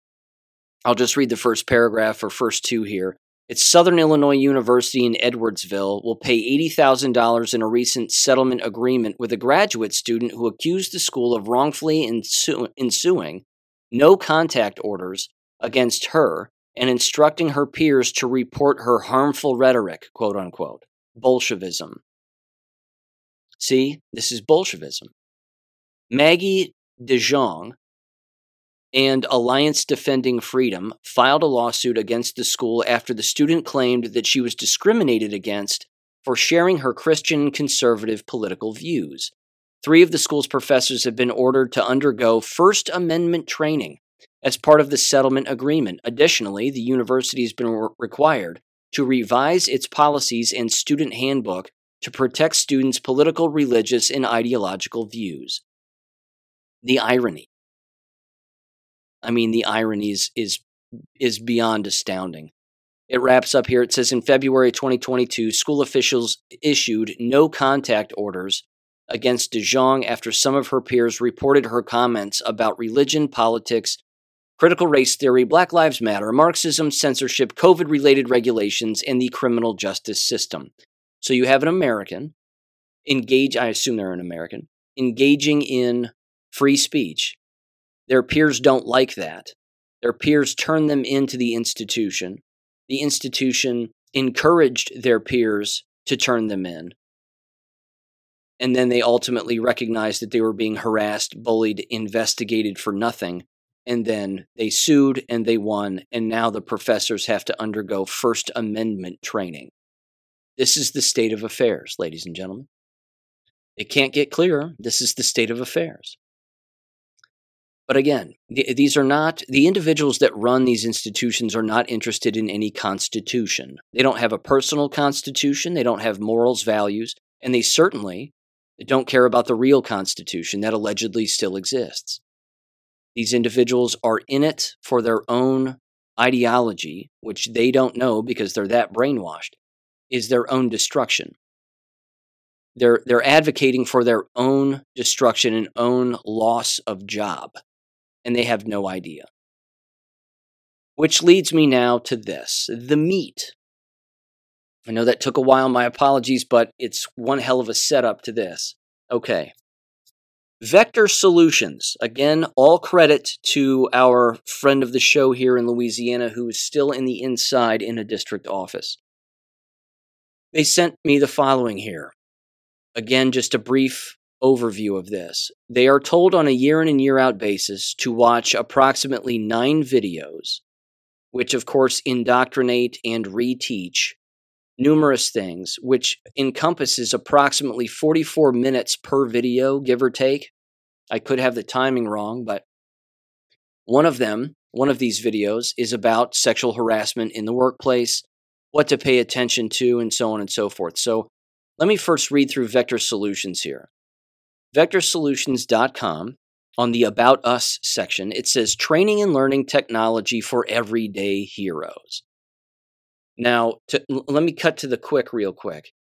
I'll just read the first paragraph or first two here. It's Southern Illinois University in Edwardsville will pay $80,000 in a recent settlement agreement with a graduate student who accused the school of wrongfully ensuing no contact orders against her and instructing her peers to report her harmful rhetoric, quote unquote. Bolshevism. See, this is Bolshevism. Maggie DeJong and Alliance Defending Freedom filed a lawsuit against the school after the student claimed that she was discriminated against for sharing her Christian conservative political views. Three of the school's professors have been ordered to undergo First Amendment training as part of the settlement agreement. Additionally, the university has been re- required to revise its policies and student handbook to protect students' political, religious, and ideological views. The irony. I mean, the irony is, is, is beyond astounding. It wraps up here. It says in February 2022, school officials issued no contact orders against DeJong after some of her peers reported her comments about religion, politics, critical race theory, Black Lives Matter, Marxism, censorship, COVID related regulations, and the criminal justice system. So you have an American engage, I assume they're an American, engaging in free speech. Their peers don't like that. Their peers turn them into the institution. The institution encouraged their peers to turn them in and then they ultimately recognized that they were being harassed, bullied, investigated for nothing. And then they sued and they won, and now the professors have to undergo First Amendment training. This is the state of affairs, ladies and gentlemen. It can't get clearer. This is the state of affairs. But again, these are not, the individuals that run these institutions are not interested in any constitution. They don't have a personal constitution, they don't have morals, values, and they certainly don't care about the real Constitution that allegedly still exists. These individuals are in it for their own ideology, which they don't know because they're that brainwashed, is their own destruction. They're, they're advocating for their own destruction and own loss of job, and they have no idea. Which leads me now to this the meat I know that took a while. My apologies, but it's one hell of a setup to this. Okay. Vector Solutions. Again, all credit to our friend of the show here in Louisiana who is still in the inside in a district office. They sent me the following here. Again, just a brief overview of this. They are told on a year in and year out basis to watch approximately nine videos, which of course indoctrinate and reteach numerous things, which encompasses approximately 44 minutes per video, give or take. I could have the timing wrong, but one of them, one of these videos, is about sexual harassment in the workplace, what to pay attention to, and so on and so forth. So let me first read through Vector Solutions here. VectorSolutions.com, on the About Us section, it says training and learning technology for everyday heroes. Now, to, let me cut to the quick real quick.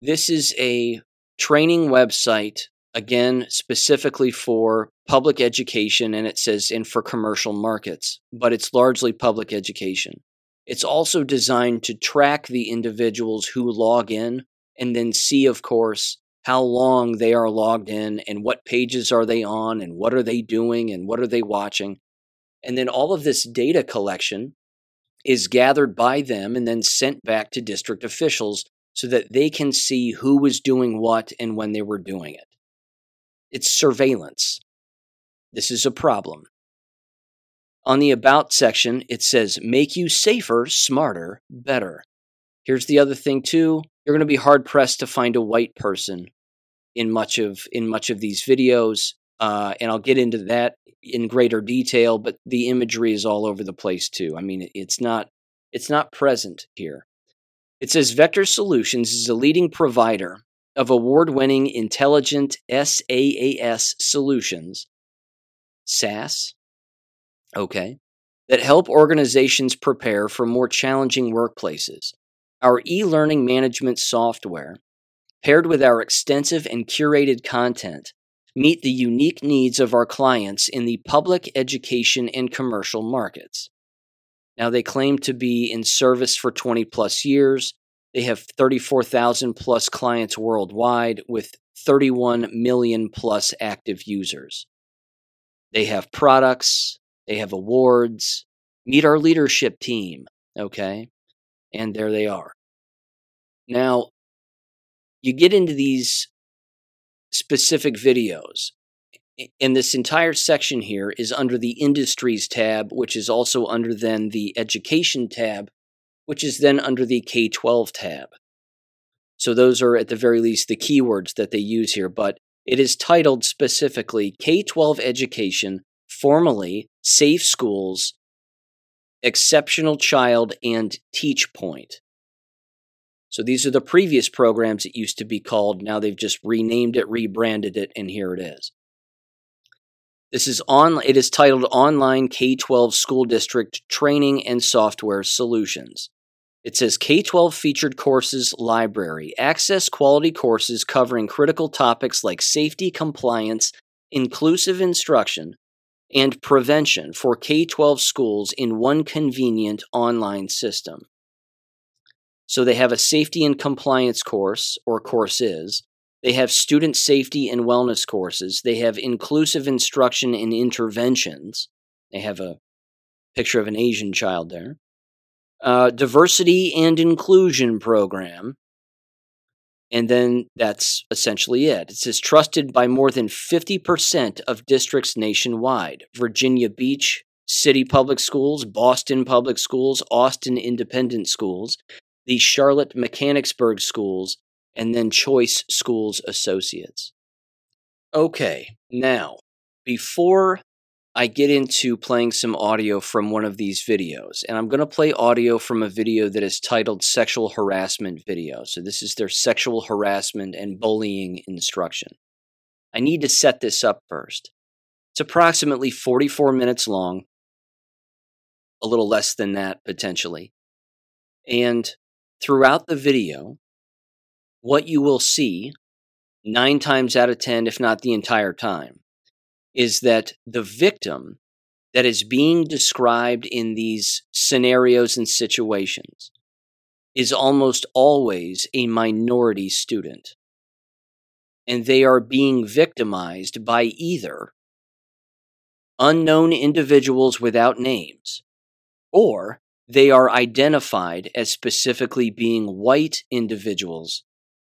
This is a training website, again, specifically for public education, and it says in for commercial markets, but it's largely public education. It's also designed to track the individuals who log in and then see, of course, how long they are logged in and what pages are they on and what are they doing and what are they watching. And then all of this data collection is gathered by them and then sent back to district officials so that they can see who was doing what and when they were doing it. It's surveillance. This is a problem. On the About section, it says, make you safer, smarter, better. Here's the other thing, too you're going to be hard pressed to find a white person in much of in much of these videos, uh, and I'll get into that in greater detail. But the imagery is all over the place too. I mean, it's not it's not present here. It says Vector Solutions is a leading provider of award-winning intelligent SaaS solutions, SaaS, okay, that help organizations prepare for more challenging workplaces. Our e-learning management software paired with our extensive and curated content, meet the unique needs of our clients in the public, education, and commercial markets. Now, they claim to be in service for 20 plus years. They have 34,000 plus clients worldwide with 31 million plus active users. They have products, they have awards. Meet our leadership team, okay? And there they are. Now, you get into these specific videos. And this entire section here is under the industries tab, which is also under then the education tab, which is then under the K 12 tab. So those are at the very least the keywords that they use here, but it is titled specifically K 12 Education, formerly Safe Schools, Exceptional Child, and Teach Point. So these are the previous programs it used to be called. Now they've just renamed it, rebranded it, and here it is. This is on it is titled Online K-12 School District Training and Software Solutions. It says K-12 featured courses library. Access quality courses covering critical topics like safety, compliance, inclusive instruction, and prevention for K-12 schools in one convenient online system. So they have a safety and compliance course or courses. They have student safety and wellness courses. They have inclusive instruction and interventions. They have a picture of an Asian child there. Uh, diversity and inclusion program. And then that's essentially it. It says trusted by more than 50% of districts nationwide Virginia Beach City Public Schools, Boston Public Schools, Austin Independent Schools, the Charlotte Mecklenburg Schools, and then Choice Schools Associates. Okay, now, before I get into playing some audio from one of these videos, and I'm going to play audio from a video that is titled Sexual Harassment Video. So, this is their sexual harassment and bullying instruction. I need to set this up first. It's approximately 44 minutes long, a little less than that potentially. And throughout the video, what you will see nine times out of 10, if not the entire time, is that the victim that is being described in these scenarios and situations is almost always a minority student. And they are being victimized by either unknown individuals without names or they are identified as specifically being white individuals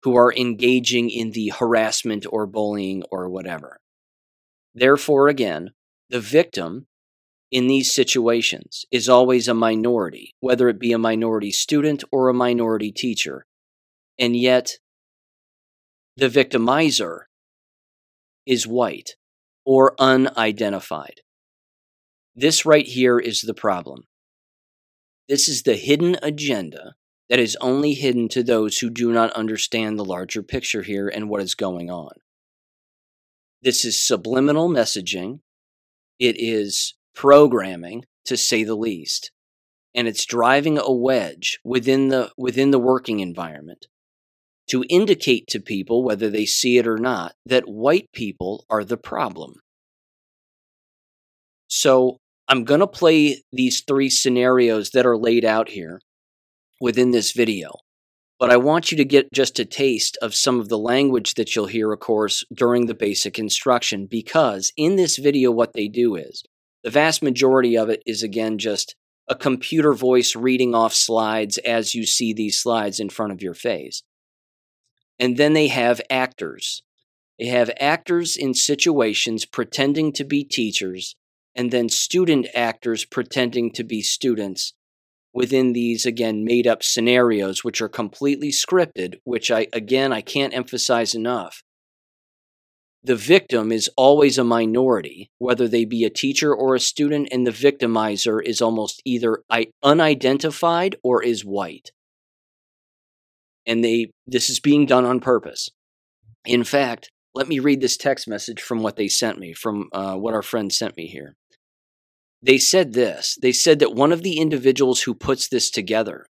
who are engaging in the harassment or bullying or whatever. Therefore, again, the victim in these situations is always a minority, whether it be a minority student or a minority teacher. And yet, the victimizer is white or unidentified. This right here is the problem. This is the hidden agenda that is only hidden to those who do not understand the larger picture here and what is going on. This is subliminal messaging. It is programming, to say the least. And it's driving a wedge within the, within the working environment to indicate to people, whether they see it or not, that white people are the problem. So I'm going to play these three scenarios that are laid out here within this video. But I want you to get just a taste of some of the language that you'll hear, of course, during the basic instruction, because in this video, what they do is the vast majority of it is, again, just a computer voice reading off slides as you see these slides in front of your face. And then they have actors. They have actors in situations pretending to be teachers and then student actors pretending to be students within these, again, made up scenarios, which are completely scripted, which I, again, I can't emphasize enough. The victim is always a minority, whether they be a teacher or a student, and the victimizer is almost either unidentified or is white. And they this is being done on purpose. In fact, let me read this text message from what they sent me, from uh, what our friend sent me here they said this they said that one of the individuals who puts this together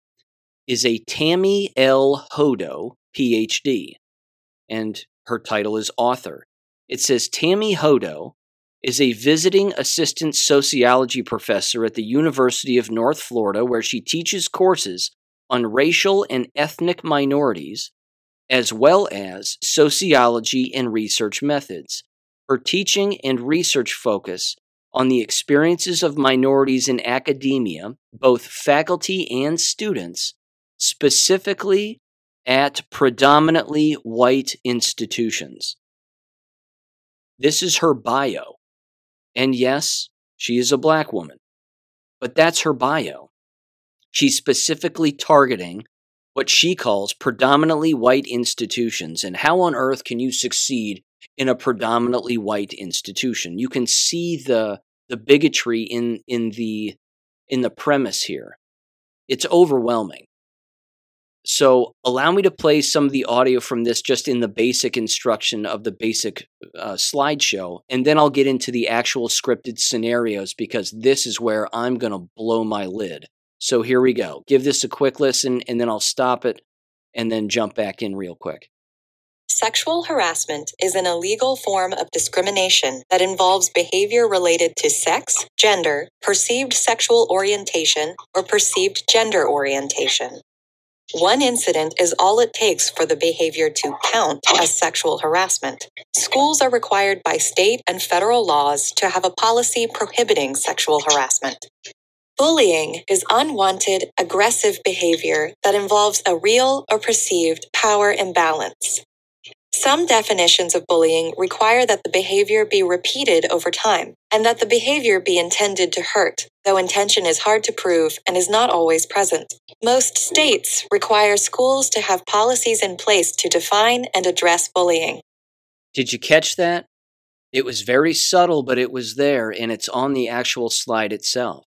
is a Tammy L. Hodo, PhD, and her title is author. It says Tammy Hodo is a visiting assistant sociology professor at the University of North Florida, where she teaches courses on racial and ethnic minorities, as well as sociology and research methods. Her teaching and research focus on the experiences of minorities in academia, both faculty and students, specifically at predominantly white institutions. This is her bio. And yes, she is a black woman, but that's her bio. She's specifically targeting what she calls predominantly white institutions. And how on earth can you succeed in a predominantly white institution. You can see the the bigotry in in the in the premise here. It's overwhelming. So allow me to play some of the audio from this just in the basic instruction of the basic uh, slideshow, and then I'll get into the actual scripted scenarios because this is where I'm going to blow my lid. So here we go. Give this a quick listen, and then I'll stop it and then jump back in real quick. Sexual harassment is an illegal form of discrimination that involves behavior related to sex, gender, perceived sexual orientation, or perceived gender orientation. One incident is all it takes for the behavior to count as sexual harassment. Schools are required by state and federal laws to have a policy prohibiting sexual harassment. Bullying is unwanted, aggressive behavior that involves a real or perceived power imbalance. Some definitions of bullying require that the behavior be repeated over time and that the behavior be intended to hurt, though intention is hard to prove and is not always present. Most states require schools to have policies in place to define and address bullying. Did you catch that? It was very subtle, but it was there, and it's on the actual slide itself.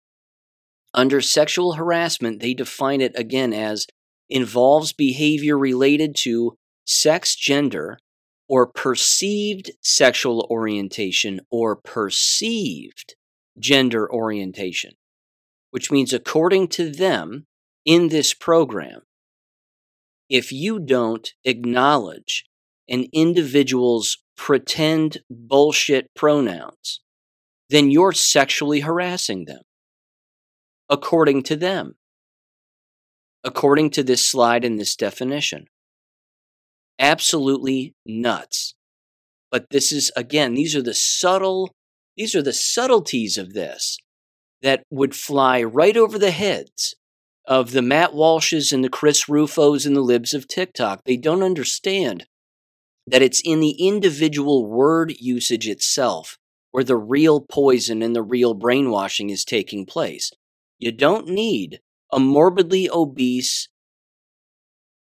Under sexual harassment, they define it again as involves behavior related to sex, gender, or perceived sexual orientation or perceived gender orientation, which means, according to them in this program, if you don't acknowledge an individual's pretend bullshit pronouns, then you're sexually harassing them, according to them, according to this slide and this definition absolutely nuts. But this is, again, these are the subtle, these are the subtleties of this that would fly right over the heads of the Matt Walshes and the Chris Rufos and the libs of TikTok. They don't understand that it's in the individual word usage itself where the real poison and the real brainwashing is taking place. You don't need a morbidly obese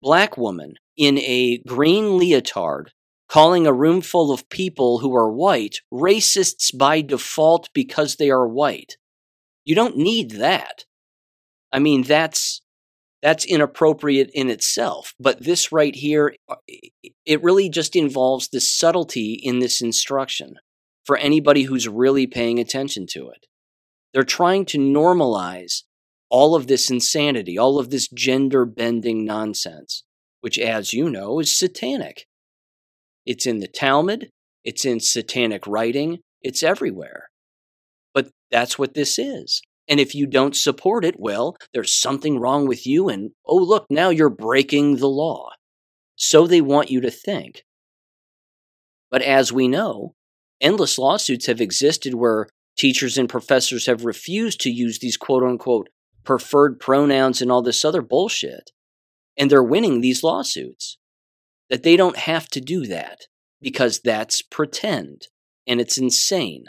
black woman in a green leotard calling a room full of people who are white racists by default because they are white. You don't need that. I mean, that's that's inappropriate in itself. But this right here, uh, it really just involves the subtlety in this instruction for anybody who's really paying attention to it. They're trying to normalize all of this insanity, all of this gender bending nonsense which, as you know, is satanic. It's in the Talmud, it's in satanic writing, it's everywhere. But that's what this is. And if you don't support it, well, there's something wrong with you, and oh, look, now you're breaking the law. So they want you to think. But as we know, endless lawsuits have existed where teachers and professors have refused to use these quote unquote preferred pronouns and all this other bullshit and they're winning these lawsuits. That they don't have to do that because that's pretend and it's insane.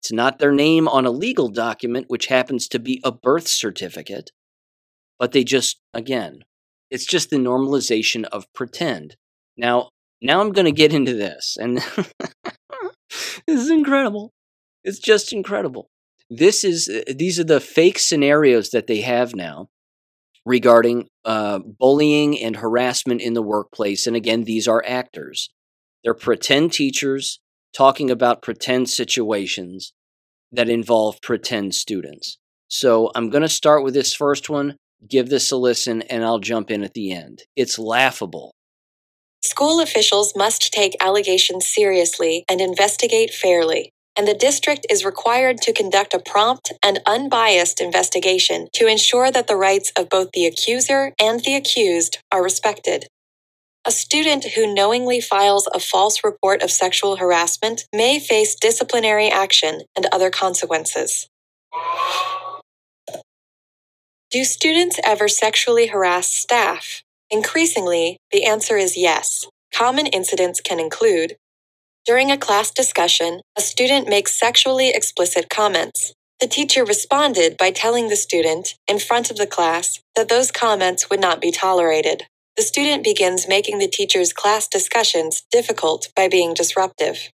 It's not their name on a legal document, which happens to be a birth certificate. but they just, again, it's just the normalization of pretend. Now, now I'm going to get into this, and this is incredible. It's just incredible. This is uh, these are the fake scenarios that they have now regarding uh, bullying and harassment in the workplace. And again, these are actors. They're pretend teachers talking about pretend situations that involve pretend students. So I'm going to start with this first one, give this a listen, and I'll jump in at the end. It's laughable. School officials must take allegations seriously and investigate fairly, and the district is required to conduct a prompt and unbiased investigation to ensure that the rights of both the accuser and the accused are respected. A student who knowingly files a false report of sexual harassment may face disciplinary action and other consequences. Do students ever sexually harass staff? Increasingly, the answer is yes. Common incidents can include during a class discussion, a student makes sexually explicit comments. The teacher responded by telling the student, in front of the class, that those comments would not be tolerated. The student begins making the teacher's class discussions difficult by being disruptive.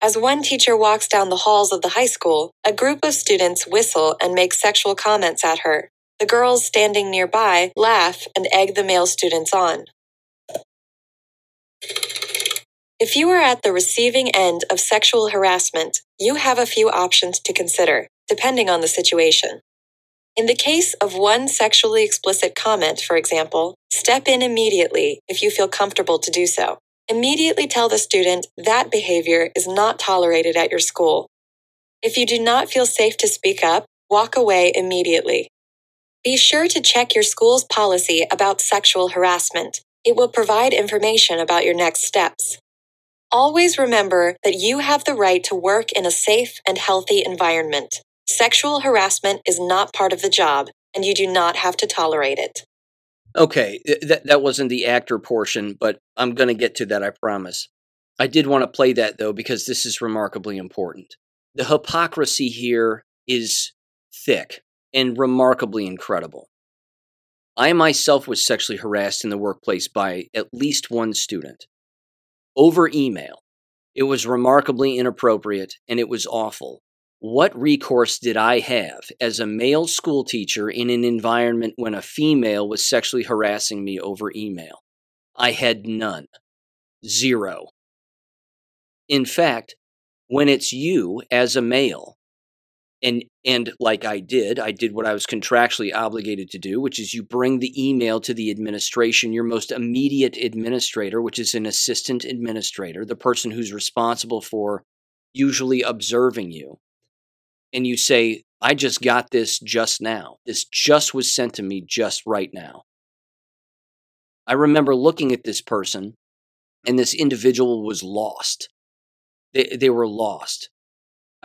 As one teacher walks down the halls of the high school, a group of students whistle and make sexual comments at her. The girls standing nearby laugh and egg the male students on. If you are at the receiving end of sexual harassment, you have a few options to consider, depending on the situation. In the case of one sexually explicit comment, for example, step in immediately if you feel comfortable to do so. Immediately tell the student that behavior is not tolerated at your school. If you do not feel safe to speak up, walk away immediately. Be sure to check your school's policy about sexual harassment. It will provide information about your next steps. Always remember that you have the right to work in a safe and healthy environment. Sexual harassment is not part of the job, and you do not have to tolerate it. Okay, uh, that, that wasn't the actor portion, but I'm going to get to that, I promise. I did want to play that, though, because this is remarkably important. The hypocrisy here is thick and remarkably incredible. I myself was sexually harassed in the workplace by at least one student over email. It was remarkably inappropriate and it was awful. What recourse did I have as a male school teacher in an environment when a female was sexually harassing me over email? I had none. Zero. In fact, when it's you as a male and and like I did, I did what I was contractually obligated to do, which is you bring the email to the administration, your most immediate administrator, which is an assistant administrator, the person who's responsible for usually observing you. And you say, I just got this just now. This just was sent to me just right now. I remember looking at this person, and this individual was lost. They, they were lost.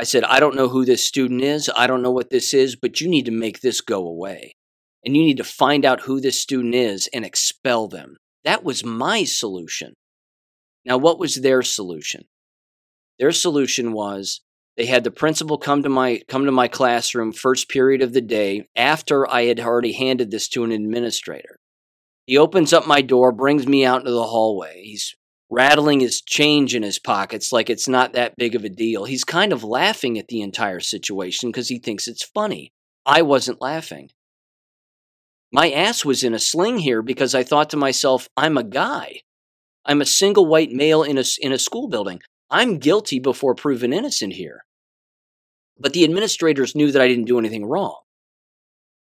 I said, I don't know who this student is. I don't know what this is, but you need to make this go away. And you need to find out who this student is and expel them. That was my solution. Now, what was their solution? Their solution was they had the principal come to my come to my classroom first period of the day after I had already handed this to an administrator. He opens up my door, brings me out into the hallway. He's rattling his change in his pockets like it's not that big of a deal. He's kind of laughing at the entire situation because he thinks it's funny. I wasn't laughing. My ass was in a sling here because I thought to myself, I'm a guy. I'm a single white male in a, in a school building. I'm guilty before proven innocent here. But the administrators knew that I didn't do anything wrong.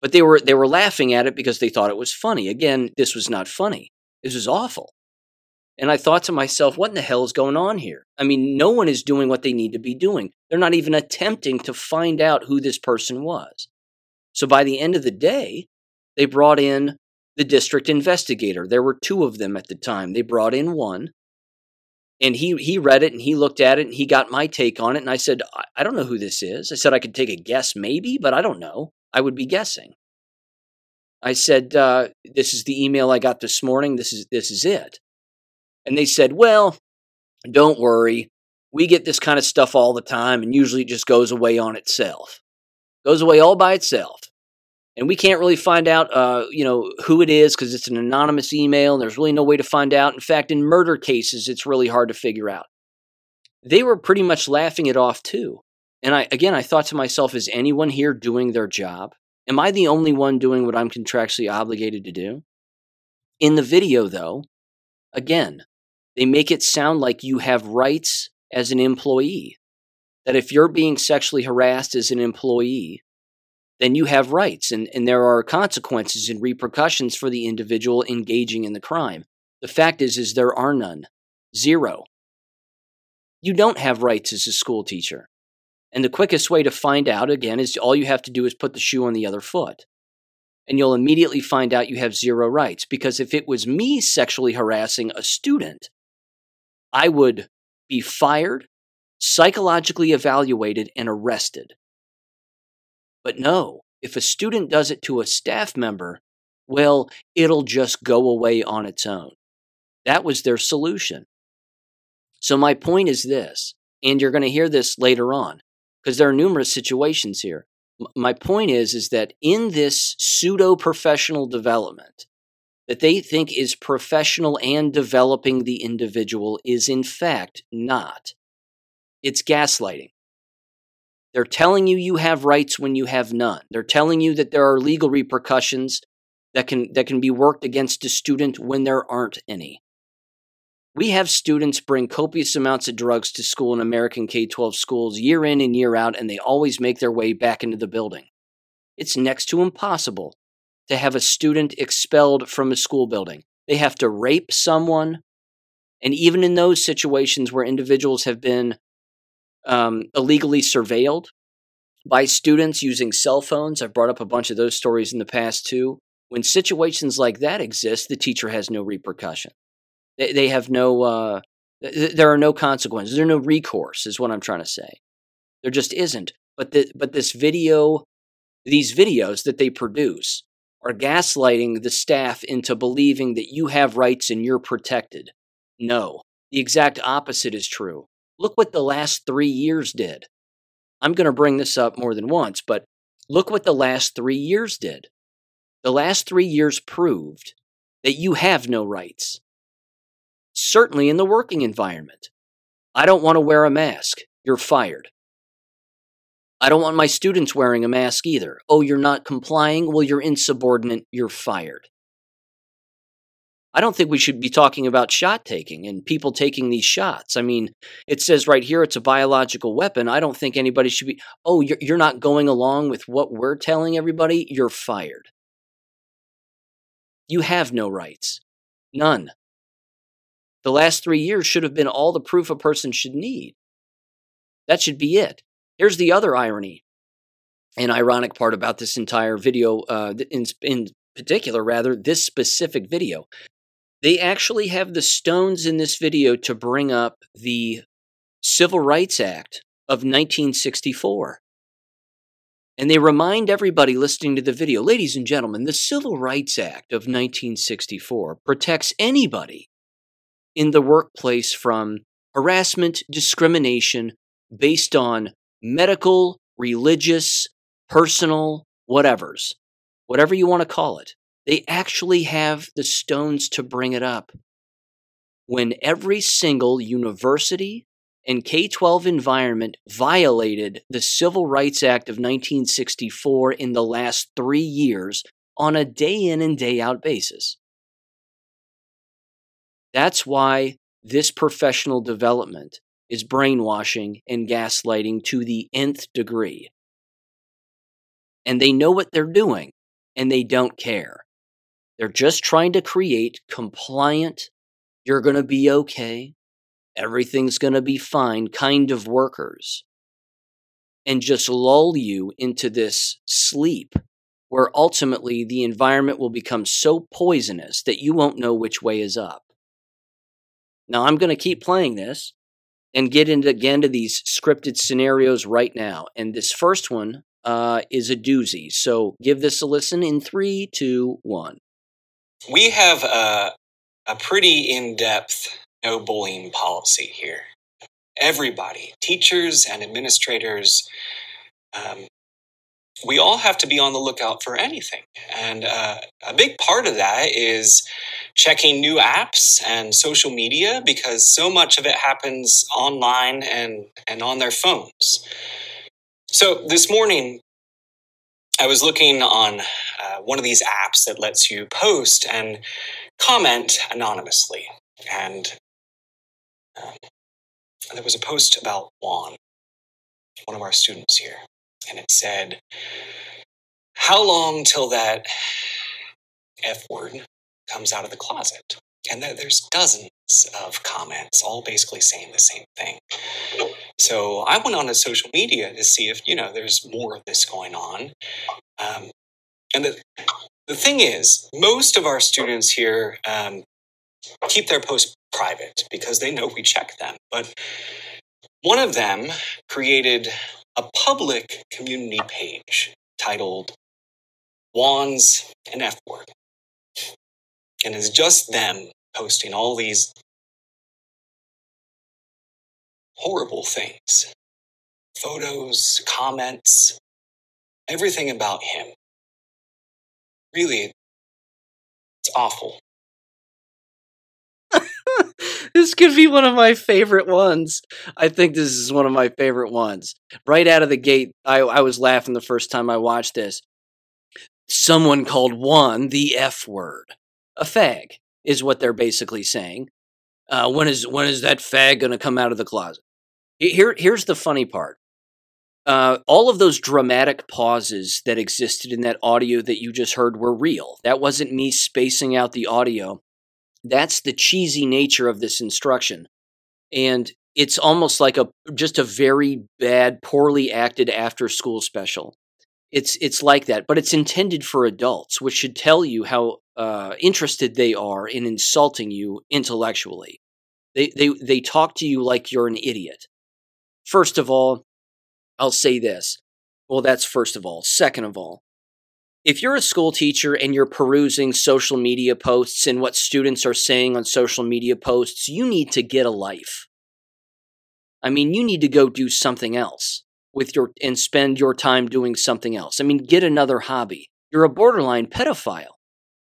But they were, they were laughing at it because they thought it was funny. Again, this was not funny. This was awful. And I thought to myself, what in the hell is going on here? I mean, no one is doing what they need to be doing. They're not even attempting to find out who this person was. So by the end of the day, they brought in the district investigator. There were two of them at the time. They brought in one, and he he read it and he looked at it and he got my take on it. And I said, I don't know who this is. I said I could take a guess, maybe, but I don't know. I would be guessing. I said, uh, "This is the email I got this morning. This is this is it." And they said, well, don't worry. We get this kind of stuff all the time, and usually it just goes away on itself. Goes away all by itself. and we can't really find out, uh, you know, who it is because it's an anonymous email, and there's really no way to find out. In fact, in murder cases, it's really hard to figure out. They were pretty much laughing it off too. And I again, I thought to myself, is anyone here doing their job? Am I the only one doing what I'm contractually obligated to do? In the video, though, again, they make it sound like you have rights as an employee. That if you're being sexually harassed as an employee, then you have rights and, and there are consequences and repercussions for the individual engaging in the crime. The fact is is there are none. Zero. You don't have rights as a school teacher. And the quickest way to find out again is all you have to do is put the shoe on the other foot. And you'll immediately find out you have zero rights because if it was me sexually harassing a student, I would be fired, psychologically evaluated and arrested. But no, if a student does it to a staff member, well, it'll just go away on its own. That was their solution. So, my point is this, and you're going to hear this later on, because there are numerous situations here. my point is, is that in this pseudo professional development, that they think is professional and developing the individual is in fact not. It's gaslighting. They're telling you you have rights when you have none. They're telling you that there are legal repercussions that can that can be worked against a student when there aren't any. We have students bring copious amounts of drugs to school in American K 12 schools year in and year out, and they always make their way back into the building. It's next to impossible to have a student expelled from a school building. They have to rape someone. And even in those situations where individuals have been um, illegally surveilled by students using cell phones. I've brought up a bunch of those stories in the past too. When situations like that exist, the teacher has no repercussion. They, have no, uh, th- there are no consequences. There are no recourse, is what I'm trying to say. There just isn't. But the, but this video, these videos that they produce, are gaslighting the staff into believing that you have rights and you're protected. No, the exact opposite is true. Look what the last three years did. I'm going to bring this up more than once, but look what the last three years did. The last three years proved that you have no rights. Certainly in the working environment. I don't want to wear a mask. You're fired. I don't want my students wearing a mask either. Oh, you're not complying? Well, you're insubordinate. You're fired. I don't think we should be talking about shot taking and people taking these shots. I mean, it says right here it's a biological weapon. I don't think anybody should be, oh, you're, not going along with what we're telling everybody. You're fired. You have no rights. None. The last three years should have been all the proof a person should need. That should be it. Here's the other irony and ironic part about this entire video, uh, in, in particular, rather, this specific video. They actually have the stones in this video to bring up the Civil Rights Act of 1964. And they remind everybody listening to the video ladies and gentlemen, the Civil Rights Act of 1964 protects anybody in the workplace from harassment, discrimination based on medical, religious, personal, whatevers, whatever you want to call it. They actually have the stones to bring it up. When every single university and K 12 environment violated the Civil Rights Act of 1964 in the last three years on a day in and day out basis. That's why this professional development is brainwashing and gaslighting to the nth degree. And they know what they're doing and they don't care. They're just trying to create compliant, you're going to be okay, everything's going to be fine kind of workers. And just lull you into this sleep where ultimately the environment will become so poisonous that you won't know which way is up. Now, I'm going to keep playing this and get into again to these scripted scenarios right now. And this first one uh, is a doozy. So give this a listen in three, two, one. We have a, a pretty in depth no bullying policy here. Everybody, teachers and administrators, um, we all have to be on the lookout for anything. And uh, a big part of that is checking new apps and social media because so much of it happens online and, and on their phones. So this morning, I was looking on uh, one of these apps that lets you post and comment anonymously. And um, there was a post about Juan, one of our students here and it said, How long till that F word comes out of the closet? And that there's dozens of comments, all basically saying the same thing. So I went on to social media to see if, you know, there's more of this going on. Um, and the, the thing is, most of our students here um, keep their posts private because they know we check them. But one of them created a public community page titled Juan's and F word. And it's just them posting all these horrible things photos, comments, everything about him. Really, it's awful. this could be Juan of my favorite ones. I think this is one of my favorite ones. Right out of the gate, I, I was laughing the first time I watched this. Someone called one the F word. A fag is what they're basically saying. Uh, when is when is that fag going to come out of the closet? Here, here's the funny part. Uh, all of those dramatic pauses that existed in that audio that you just heard were real. That wasn't me spacing out the audio. That's the cheesy nature of this instruction. And it's almost like a just a very bad, poorly acted after school special. It's it's like that, but it's intended for adults, which should tell you how uh, interested they are in insulting you intellectually. They they they talk to you like you're an idiot. First of all, I'll say this. Well, that's first of all. Second of all, if you're a school teacher and you're perusing social media posts and what students are saying on social media posts, you need to get a life. I mean, you need to go do something else with your and spend your time doing something else. I mean, get another hobby. You're a borderline pedophile.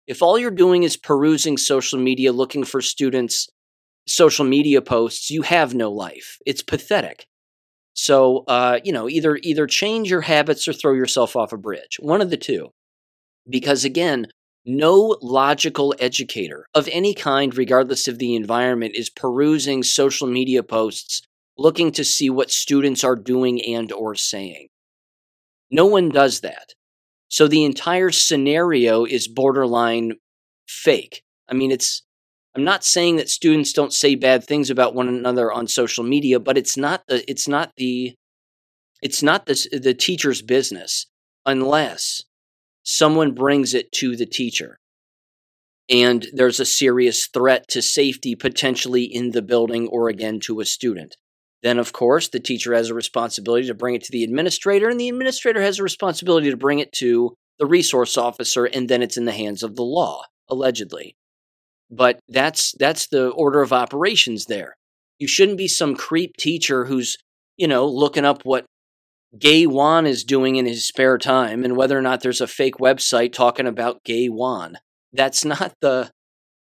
If all you're doing is perusing social media looking for students' social media posts, you have no life. It's pathetic. So, uh, you know, either either change your habits or throw yourself off a bridge. One of the two. Because again, no logical educator of any kind, regardless of the environment, is perusing social media posts looking to see what students are doing and or saying. No one does that. So the entire scenario is borderline fake. I mean, it's I'm not saying that students don't say bad things about one another on social media, but it's not the it's not the it's not the the teacher's business unless someone brings it to the teacher and there's a serious threat to safety potentially in the building or again to a student. Then, of course, the teacher has a responsibility to bring it to the administrator, and the administrator has a responsibility to bring it to the resource officer, and then it's in the hands of the law, allegedly. But that's that's the order of operations there. You shouldn't be some creep teacher who's, you know, looking up what Gay Juan is doing in his spare time and whether or not there's a fake website talking about Gay Juan. That's not the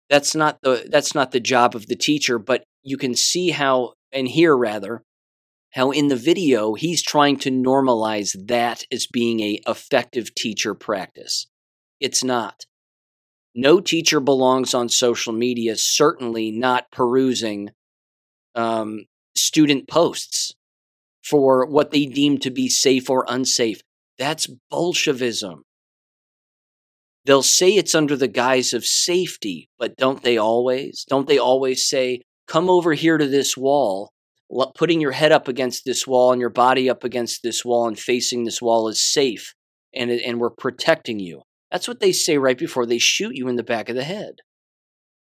that's not the that's not the job of the teacher, but you can see how and hear rather how in the video he's trying to normalize that as being a effective teacher practice. It's not. No teacher belongs on social media, certainly not perusing um, student posts for what they deem to be safe or unsafe. That's Bolshevism. They'll say it's under the guise of safety, but don't they always? Don't they always say, come over here to this wall, putting your head up against this wall and your body up against this wall and facing this wall is safe and, and we're protecting you. That's what they say right before they shoot you in the back of the head.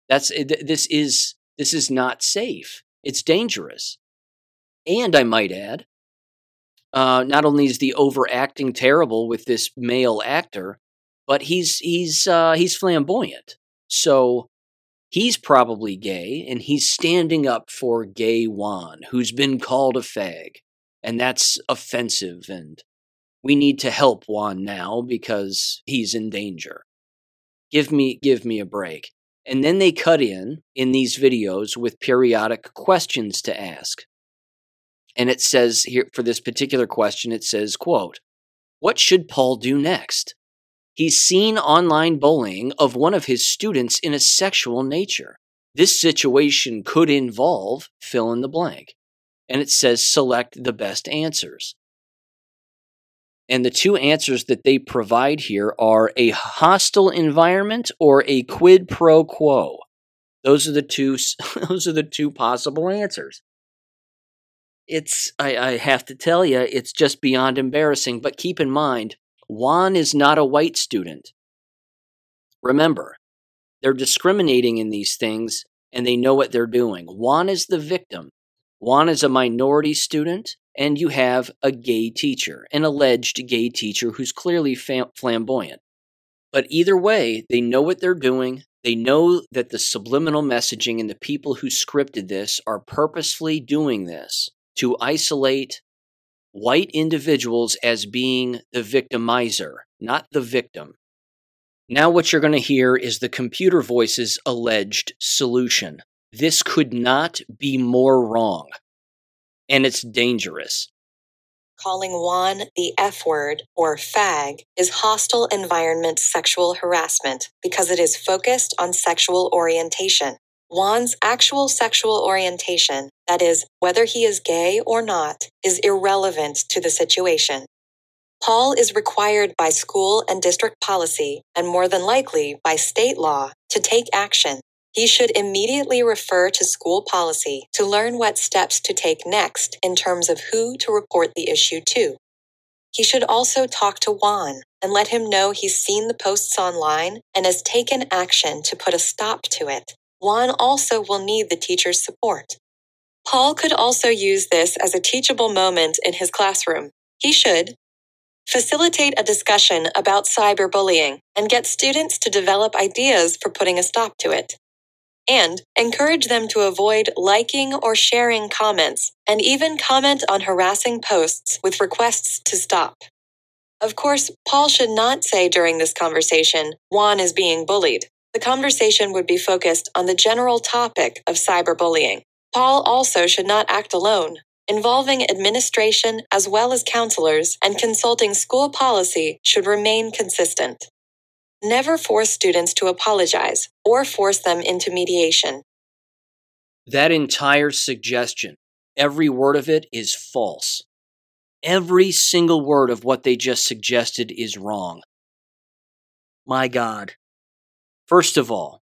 That's eh, this is this is not safe. It's dangerous. And I might add, uh, not only is the overacting terrible with this male actor, but he's he's uh, he's flamboyant. So he's probably gay, and he's standing up for Gay Juan, who's been called a fag, and that's offensive. And we need to help Juan now because he's in danger. Give me give me a break. And then they cut in in these videos with periodic questions to ask. And it says here for this particular question it says, quote, "What should Paul do next?" He's seen online bullying of one of his students in a sexual nature. This situation could involve fill in the blank. And it says select the best answers. And the two answers that they provide here are a hostile environment or a quid pro quo. Those are the two those are the two possible answers. It's I, I have to tell you, it's just beyond embarrassing, but keep in mind, Juan is not a white student. Remember, they're discriminating in these things and they know what they're doing. Juan is the victim. Juan is a minority student and you have a gay teacher, an alleged gay teacher who's clearly flamboyant. But either way, they know what they're doing. They know that the subliminal messaging and the people who scripted this are purposefully doing this to isolate white individuals as being the victimizer, not the victim. Now, what you're going to hear is the computer voice's alleged solution. This could not be more wrong and it's dangerous. Calling Juan the F word or fag is hostile environment sexual harassment because it is focused on sexual orientation. Juan's actual sexual orientation, that is, whether he is gay or not, is irrelevant to the situation. Paul is required by school and district policy, and more than likely by state law, to take action he should immediately refer to school policy to learn what steps to take next in terms of who to report the issue to. He should also talk to Juan and let him know he's seen the posts online and has taken action to put a stop to it. Juan also will need the teacher's support. Paul could also use this as a teachable moment in his classroom. He should facilitate a discussion about cyberbullying and get students to develop ideas for putting a stop to it and encourage them to avoid liking or sharing comments and even comment on harassing posts with requests to stop. Of course, Paul should not say during this conversation, Juan is being bullied. The conversation would be focused on the general topic of cyberbullying. Paul also should not act alone. Involving administration as well as counselors and consulting school policy should remain consistent. Never force students to apologize or force them into mediation. That entire suggestion, every word of it is false. Every single word of what they just suggested is wrong. My God. First of all,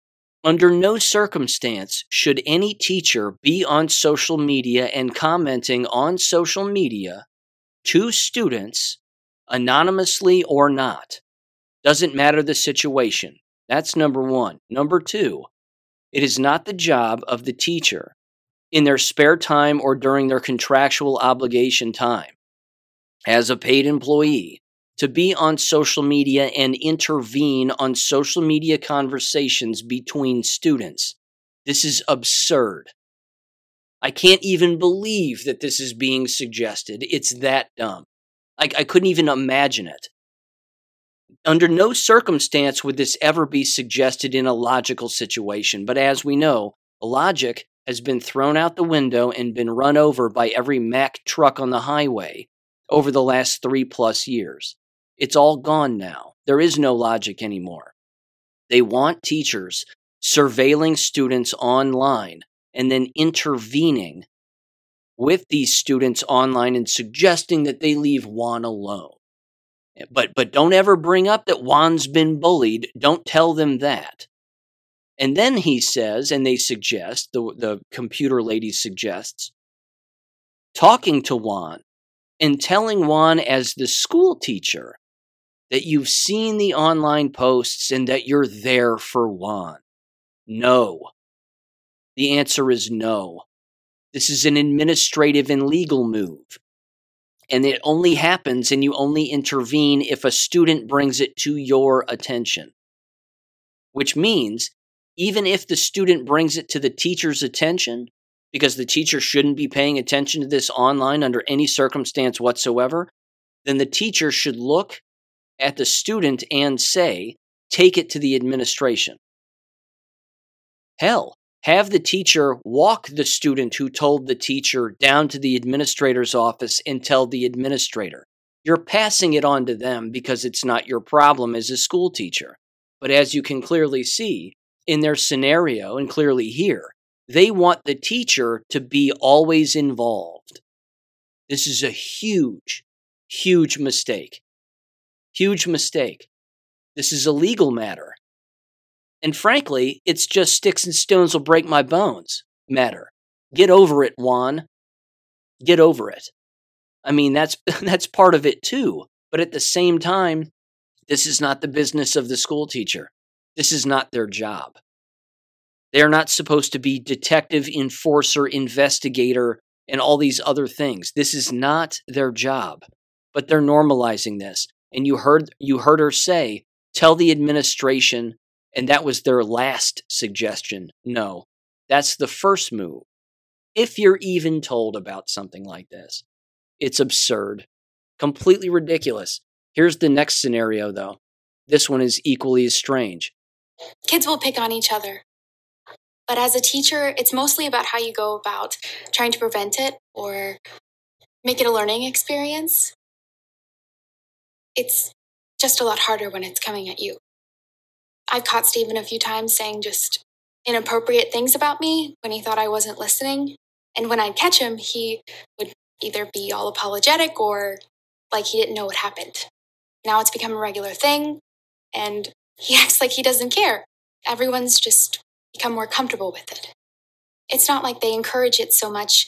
under no circumstance should any teacher be on social media and commenting on social media to students, anonymously or not. Doesn't matter the situation. That's number one. Number two, it is not the job of the teacher in their spare time or during their contractual obligation time as a paid employee to be on social media and intervene on social media conversations between students. This is absurd. I can't even believe that this is being suggested. It's that dumb. I, I couldn't even imagine it. Under no circumstance would this ever be suggested in a logical situation, but as we know, logic has been thrown out the window and been run over by every Mack truck on the highway over the last three plus years. It's all gone now. There is no logic anymore. They want teachers surveilling students online and then intervening with these students online and suggesting that they leave Juan alone. Eh, but but don't ever bring up that Juan's been bullied. Don't tell them that. And then he says, and they suggest, the, the computer lady suggests, talking to Juan and telling Juan as the school teacher that you've seen the online posts and that you're there for Juan. No. The answer is no. This is an administrative and legal move. And it only happens and you only intervene if a student brings it to your attention. Which means, even if the student brings it to the teacher's attention, because the teacher shouldn't be paying attention to this online under any circumstance whatsoever, then the teacher should look at the student and say, take it to the administration. Hell, have the teacher walk the student who told the teacher down to the administrator's office and tell the administrator. You're passing it on to them because it's not your problem as a school teacher. But as you can clearly see in their scenario and clearly here, they want the teacher to be always involved. This is a huge, huge mistake. Huge mistake. This is a legal matter. And frankly, it's just sticks and stones will break my bones matter. Get over it, Juan. Get over it. I mean, that's that's part of it too. But at the same time, this is not the business of the school teacher. This is not their job. They are not supposed to be detective, enforcer, investigator, and all these other things. This is not their job. But they're normalizing this. And you heard you heard her say, tell the administration, and that was their last suggestion. No. That's the first move. If you're even told about something like this. It's absurd. Completely ridiculous. Here's the next scenario, though. This one is equally as strange. Kids will pick on each other. But as a teacher, it's mostly about how you go about trying to prevent it or make it a learning experience. It's just a lot harder when it's coming at you. I've caught Stephen a few times saying just inappropriate things about me when he thought I wasn't listening. And when I'd catch him, he would either be all apologetic or like he didn't know what happened. Now it's become a regular thing, and he acts like he doesn't care. Everyone's just become more comfortable with it. It's not like they encourage it so much,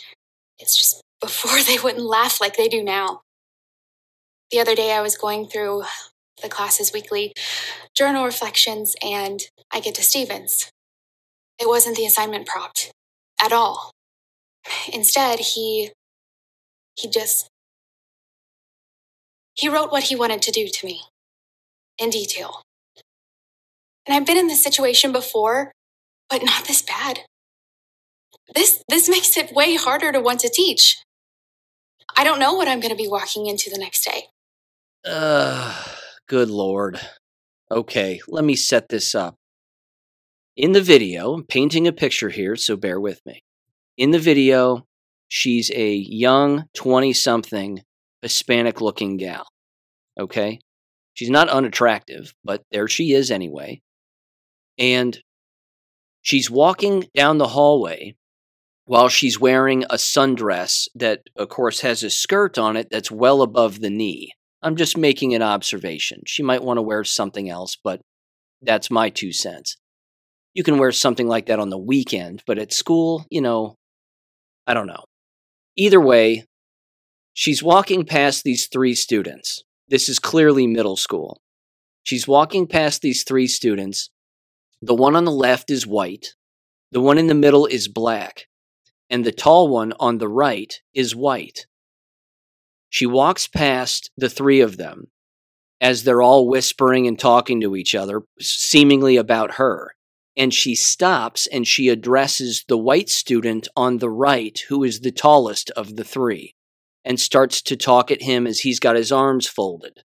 it's just before they wouldn't laugh like they do now. The other day, I was going through the class's weekly journal reflections, and I get to Stephen's. It wasn't the assignment prompt at all. Instead, he he just he wrote what he wanted to do to me in detail. And I've been in this situation before, but not this bad. This this makes it way harder to want to teach. I don't know what I'm going to be walking into the next day. Uh, good lord. Okay, let me set this up. In the video, I'm painting a picture here, so bear with me. In the video, she's a young 20 something Hispanic looking gal. Okay? She's not unattractive, but there she is anyway. And she's walking down the hallway while she's wearing a sundress that, of course, has a skirt on it that's well above the knee. I'm just making an observation. She might want to wear something else, but that's my two cents. You can wear something like that on the weekend, but at school, you know, I don't know. Either way, she's walking past these three students. This is clearly middle school. She's walking past these three students. The one on the left is white, the one in the middle is black, and the tall one on the right is white. She walks past the three of them as they're all whispering and talking to each other, seemingly about her. And she stops and she addresses the white student on the right, who is the tallest of the three, and starts to talk at him as he's got his arms folded.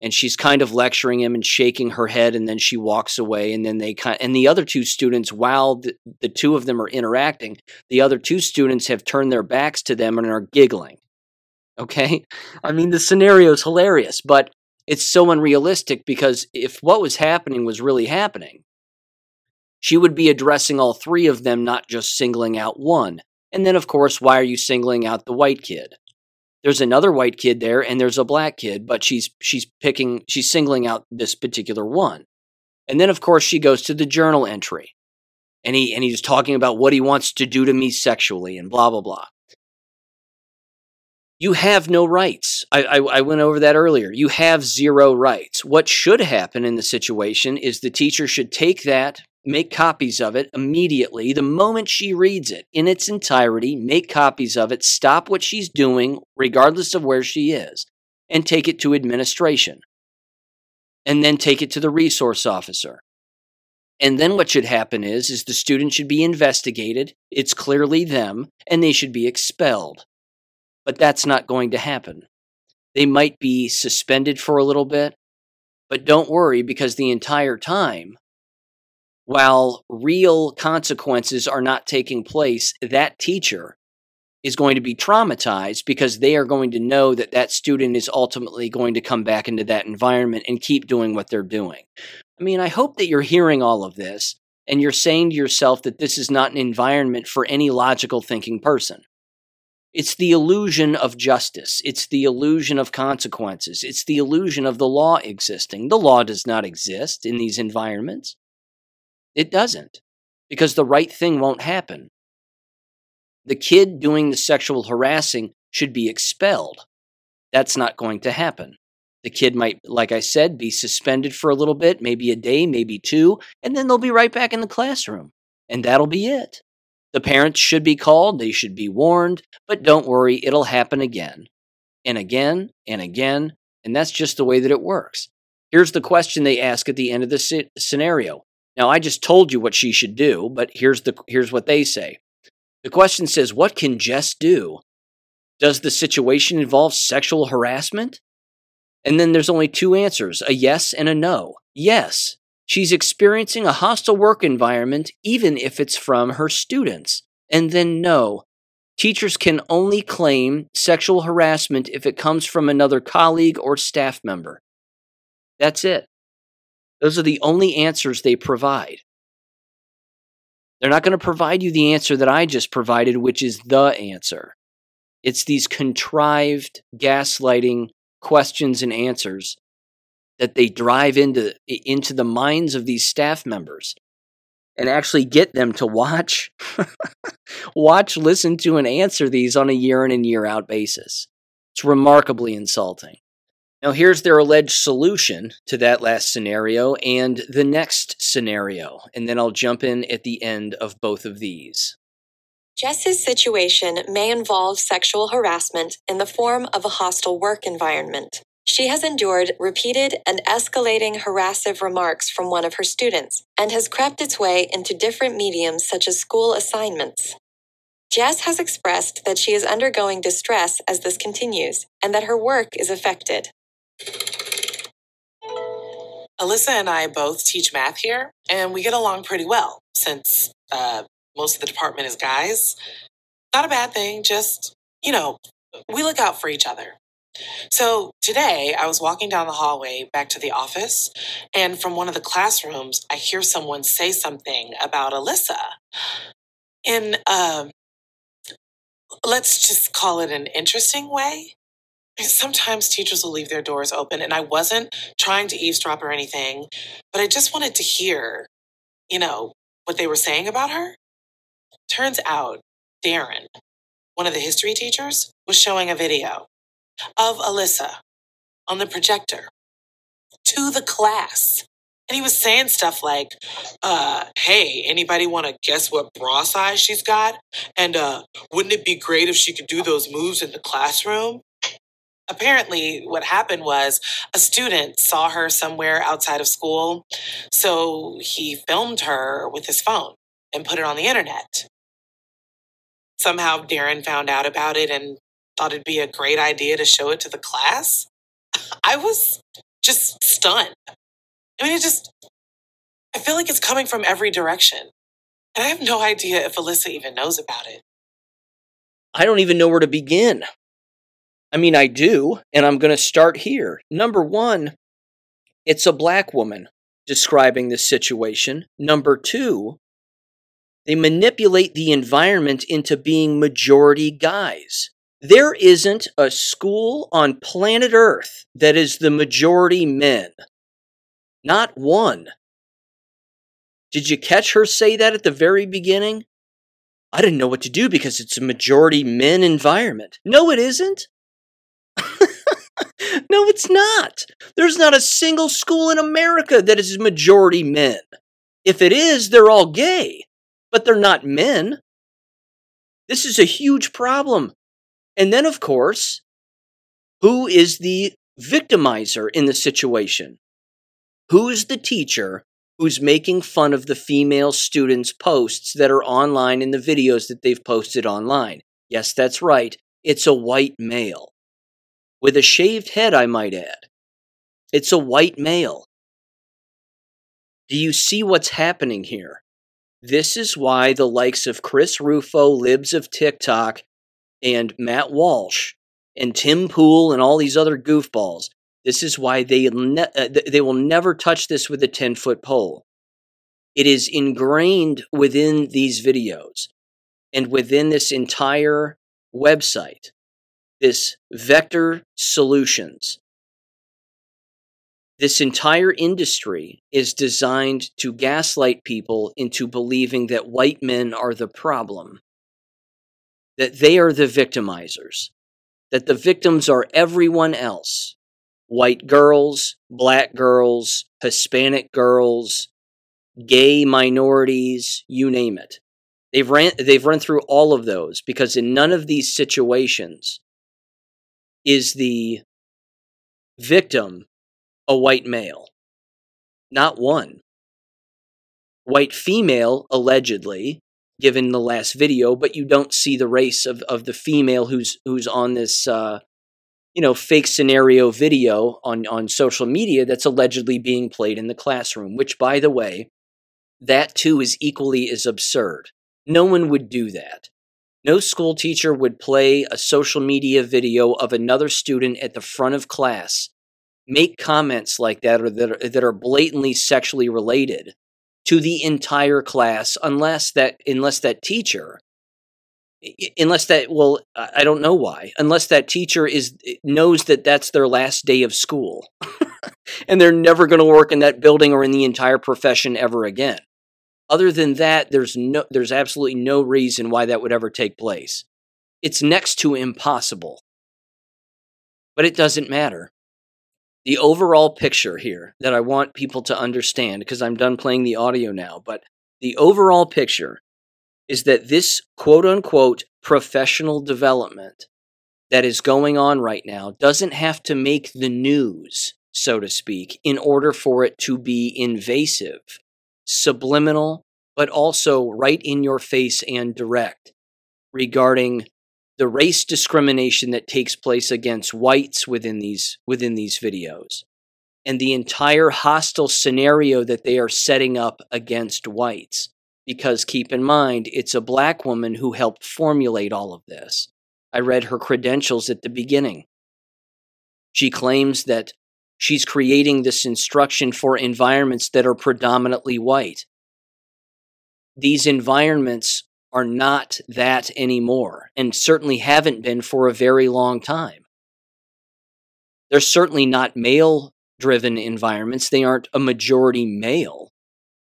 And she's kind of lecturing him and shaking her head, and then she walks away. And then they kind and the other two students, while the, the two of them are interacting, the other two students have turned their backs to them and are giggling Okay. I mean, the scenario is hilarious, but it's so unrealistic because if what was happening was really happening, she would be addressing all three of them, not just singling out one. And then, of course, why are you singling out the white kid? There's another white kid there, and there's a black kid, but she's she's picking she's singling out this particular one. And then, of course, she goes to the journal entry, and he and he's talking about what he wants to do to me sexually, and blah blah blah you have no rights. I, I, I, went over that earlier. You have zero rights. What should happen in the situation is the teacher should take that, make copies of it immediately, the moment she reads it in its entirety, make copies of it, stop what she's doing, regardless of where she is, and take it to administration. And then take it to the resource officer. And then what should happen is, is the student should be investigated. It's clearly them, and they should be expelled but that's not going to happen. they might be suspended for a little bit. But don't worry because the entire time, while real consequences are not taking place, that teacher is going to be traumatized because they are going to know that that student is ultimately going to come back into that environment and keep doing what they're doing. I mean, I hope that you're hearing all of this and you're saying to yourself that this is not an environment for any logical thinking person. It's the illusion of justice. It's the illusion of consequences. It's the illusion of the law existing. The law does not exist in these environments. It doesn't, because the right thing won't happen the kid doing the sexual harassing should be expelled. That's not going to happen. The kid might, like I said, be suspended for a little bit, maybe a day, maybe two, and then they'll be right back in the classroom. And that'll be it. The parents should be called, they should be warned, but don't worry, it'll happen again and again and again. And that's just the way that it works. Here's the question they ask at the end of the scenario. Now, I just told you what she should do, but here's, the, here's what they say the question says, What can Jess do? Does the situation involve sexual harassment? And then there's only two answers a yes and a no. Yes, she's experiencing a hostile work environment, even if it's from her students. And then no, teachers can only claim sexual harassment if it comes from another colleague or staff member. That's it. Those are the only answers they provide. They're not going to provide you the answer that I just provided, which is the answer. It's these contrived gaslighting questions and answers that they drive into into the minds of these staff members and actually get them to watch watch listen to and answer these on a year in and year out basis it's remarkably insulting now, here's their alleged solution to that last scenario and the next scenario, and then I'll jump in at the end of both of these. Jess's situation may involve sexual harassment in the form of a hostile work environment. She has endured repeated and escalating harassive remarks from one of her students and has crept its way into different mediums such as school assignments. Jess has expressed that she is undergoing distress as this continues and that her work is affected. Alyssa and I both teach math here, and we get along pretty well since uh, most of the department is guys. Not a bad thing, just, you know, we look out for each other. So today I was walking down the hallway back to the office, and from one of the classrooms, I hear someone say something about Alyssa. In, uh, let's just call it an interesting way sometimes teachers will leave their doors open and i wasn't trying to eavesdrop or anything but i just wanted to hear you know what they were saying about her turns out darren one of the history teachers was showing a video of alyssa on the projector to the class and he was saying stuff like, uh, hey, anybody want to guess what bra size she's got? And uh, wouldn't it be great if she could do those moves in the classroom? apparently what happened was a student saw her somewhere outside of school so he filmed her with his phone and put it on the internet somehow darren found out about it and thought it'd be a great idea to show it to the class i was just stunned i mean it just i feel like it's coming from every direction and i have no idea if alyssa even knows about it i don't even know where to begin I mean, I do, and I'm going to start here. Number one, it's a black woman describing this situation. Number two, they manipulate the environment into being majority guys. There isn't a school on planet Earth that is the majority men. Not one. Did you catch her say that at the very beginning? I didn't know what to do because it's a majority men environment. No, it isn't. no, it's not. There's not a single school in America that is majority men. If it is, they're all gay, but they're not men. This is a huge problem. And then, of course, who is the victimizer in the situation? Who is the teacher who's making fun of the female students' posts that are online in the videos that they've posted online? Yes, that's right. It's a white male with a shaved head, I might add. It's a white male. Do you see what's happening here? This is why the likes of Chris Rufo, Libs of TikTok, and Matt Walsh, and Tim Pool, and all these other goofballs, this is why they, ne- uh, they will never touch this with a 10 foot pole. It is ingrained within these videos and within this entire website, this Vector Solutions. This entire industry is designed to gaslight people into believing that white men are the problem, that they are the victimizers, that the victims are everyone else white girls, black girls, Hispanic girls, gay minorities, you name it. They've ran they've run through all of those because in none of these situations is the victim a white male. Not one. White female, allegedly, given the last video, but you don't see the race of, of the female who's who's on this uh, you know, fake scenario video on, on social media that's allegedly being played in the classroom, which by the way, that too is equally as absurd. No one would do that. No school teacher would play a social media video of another student at the front of class, make comments like that or that are, that are blatantly sexually related to the entire class unless that unless that teacher unless that well i don't know why unless that teacher is knows that that's their last day of school. And they're never going to work in that building or in the entire profession ever again. Other than that there's no there's absolutely no reason why that would ever take place. It's next to impossible. But it doesn't matter the overall picture here that i want people to understand because i'm done playing the audio now but the overall picture is that this quote unquote professional development that is going on right now doesn't have to make the news, so to speak, in order for it to be invasive, subliminal, but also right in your face and direct regarding the race discrimination that takes place against whites within these within these videos and the entire hostile scenario that they are setting up against whites because keep in mind, it's a black woman who helped formulate all of this. I read her credentials at the beginning. She claims that she's creating this instruction for environments that are predominantly white. These environments are not that anymore, and certainly haven't been for a very long time. They're certainly not male driven environments, they aren't a majority male.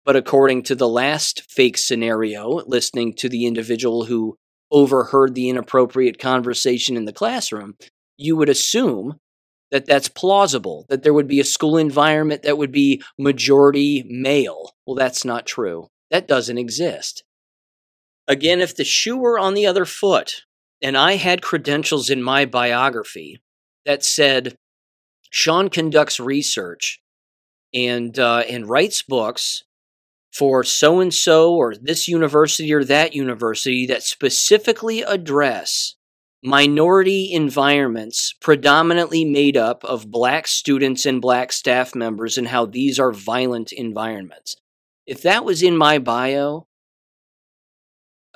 But according to the last fake scenario, listening to the individual who overheard the inappropriate conversation in the classroom, you would assume that that's plausible, that there would be a school environment that would be majority male. Well, that's not true. That doesn't exist. Again, if the shoe were on the other foot, and I had credentials in my biography that said, Sean conducts research and, uh, and writes books for so and so or this university or that university that specifically address minority environments predominantly made up of black students and black staff members and how these are violent environments. If that was in my bio,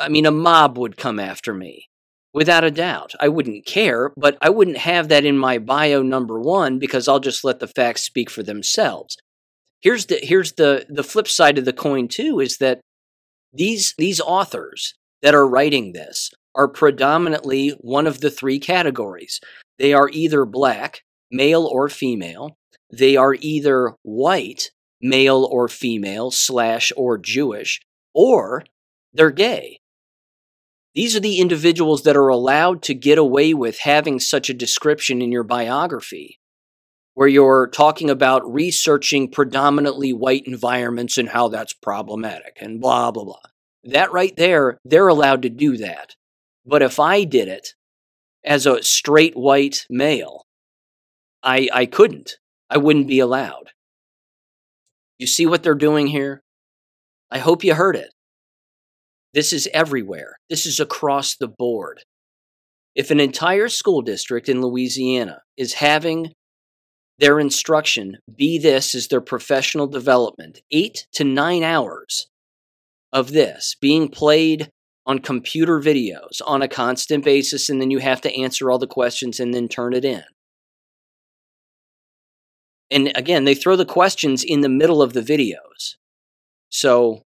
I mean, a mob would come after me. Without a doubt. I wouldn't care, but I wouldn't have that in my bio number one because I'll just let the facts speak for themselves here's the here's the the flip side of the coin too is that these these authors that are writing this are predominantly one of the three categories. They are either black, male or female. They are either white, male or female, slash or Jewish, or they're gay. These are the individuals that are allowed to get away with having such a description in your biography where you're talking about researching predominantly white environments and how that's problematic and blah, blah, blah. That right there, they're allowed to do that. But if I did it as a straight white male, I, I couldn't. I wouldn't be allowed. You see what they're doing here? I hope you heard it. This is everywhere. This is across the board. If an entire school district in Louisiana is having their instruction be this as their professional development, eight to nine hours of this being played on computer videos on a constant basis, and then you have to answer all the questions and then turn it in. And again, they throw the questions in the middle of the videos. So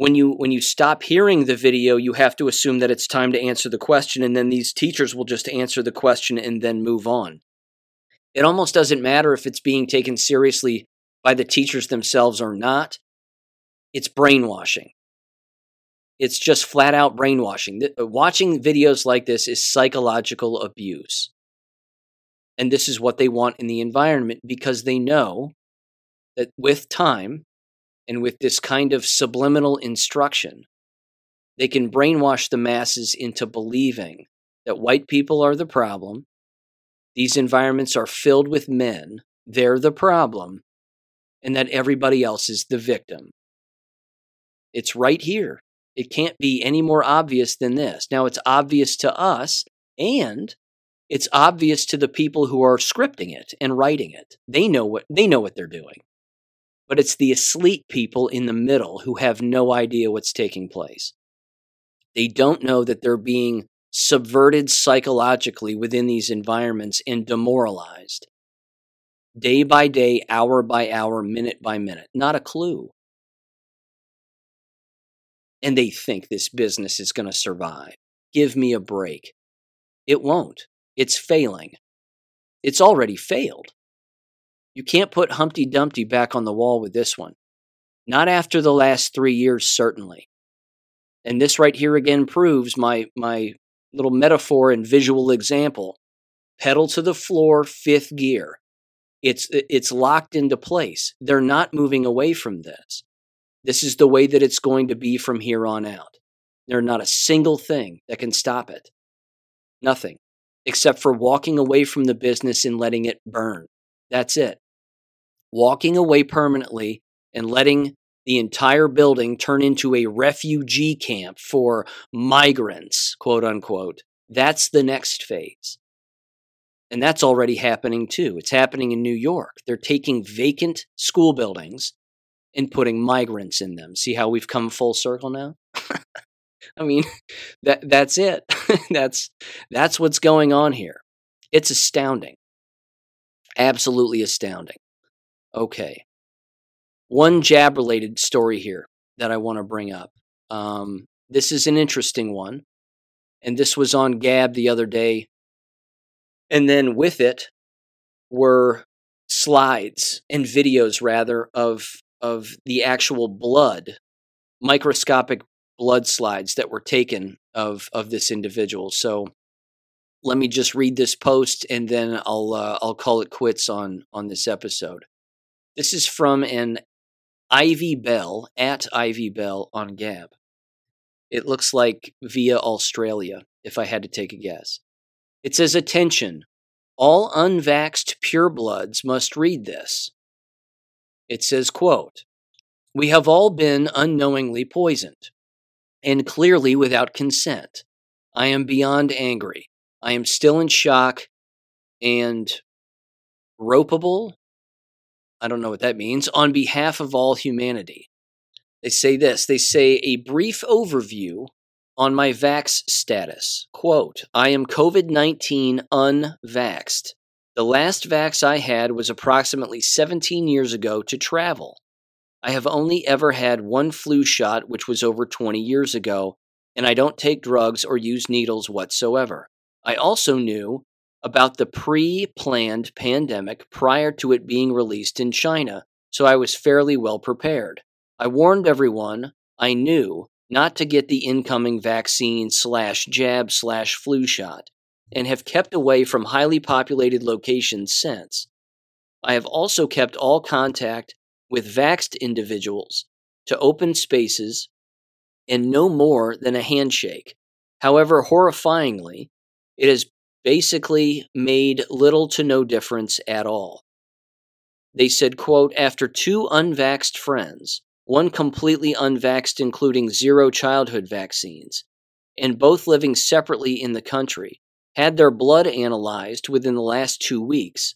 when you when you stop hearing the video, you have to assume that it's time to answer the question and then these teachers will just answer the question and then move on. It almost doesn't matter if it's being taken seriously by the teachers themselves or not. It's brainwashing. It's just flat out brainwashing. Uh, watching videos like this is psychological abuse. And this is what they want in the environment because they know that with time and with this kind of subliminal instruction, they can brainwash the masses into believing that white people are the problem these environments are filled with men, they're the problem, and that everybody else is the victim. It's right here. It can't be any more obvious than this. Now, it's obvious to us, and it's obvious to the people who are scripting it and writing it. They know what they know what they're doing. But it's the asleep people in the middle who have no idea what's taking place. They don't know that they're being subverted psychologically within these environments and demoralized. Day by day, hour by hour, minute by minute. Not a clue. And they think this business is going to survive. Give me a break. It won't. It's failing. It's already failed. You can't put Humpty Dumpty back on the wall with this one. Not after the last three years, certainly. And this right here again proves my, my little metaphor and visual example. Pedal to the floor fifth gear. It's it's locked into place. They're not moving away from this. This is the way that it's going to be from here on out. There's not a single thing that can stop it. Nothing except for walking away from the business and letting it burn. That's it walking away permanently and letting the entire building turn into a refugee camp for migrants, quote unquote. That's the next phase. And that's already happening too. It's happening in New York. They're taking vacant school buildings and putting migrants in them. See how we've come full circle now? I mean, that that's it. that's that's what's going on here. It's astounding. Absolutely astounding. Okay one jab related story here that I want to bring up. Um, this is an interesting one. And this was on Gab the other day. And then with it were slides and videos, rather, of, of the actual blood, microscopic blood slides that were taken of, of this individual. So let me just read this post and then I'll, uh, I'll call it quits on, on this episode. This is from an Ivy Bell at Ivy Bell on Gab. It looks like via Australia, if I had to take a guess. It says, Attention, all unvaxxed purebloods must read this. It says, quote, We have all been unknowingly poisoned, and clearly without consent. I am beyond angry. I am still in shock and ropeable I don't know what that means, on behalf of all humanity. They say this they say a brief overview on my vax status. Quote, I am COVID 19 unvaxxed. The last vax I had was approximately 17 years ago to travel. I have only ever had one flu shot, which was over 20 years ago, and I don't take drugs or use needles whatsoever. I also knew about the pre planned pandemic prior to it being released in China, so I was fairly well prepared. I warned everyone I knew not to get the incoming vaccine slash jab slash flu shot, and have kept away from highly populated locations since. I have also kept all contact with vaxed individuals to open spaces and no more than a handshake. However, horrifyingly, it has basically made little to no difference at all. They said, quote, after two unvaxxed friends, one completely unvaxxed, including zero childhood vaccines, and both living separately in the country, had their blood analyzed within the last two weeks.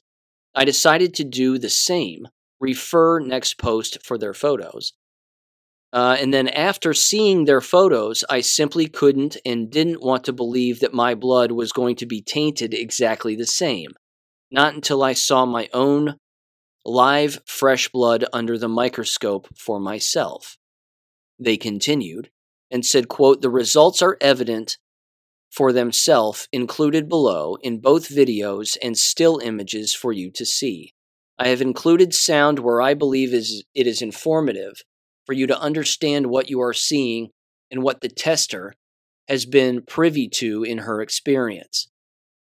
I decided to do the same, refer next post for their photos. Uh, and then after seeing their photos, I simply couldn't and didn't want to believe that my blood was going to be tainted exactly the same. Not until I saw my own live fresh blood under the microscope for myself. They continued and said, quote, the results are evident for themselves included below in both videos and still images for you to see. I have included sound where I believe is, it is informative for you to understand what you are seeing and what the tester has been privy to in her experience.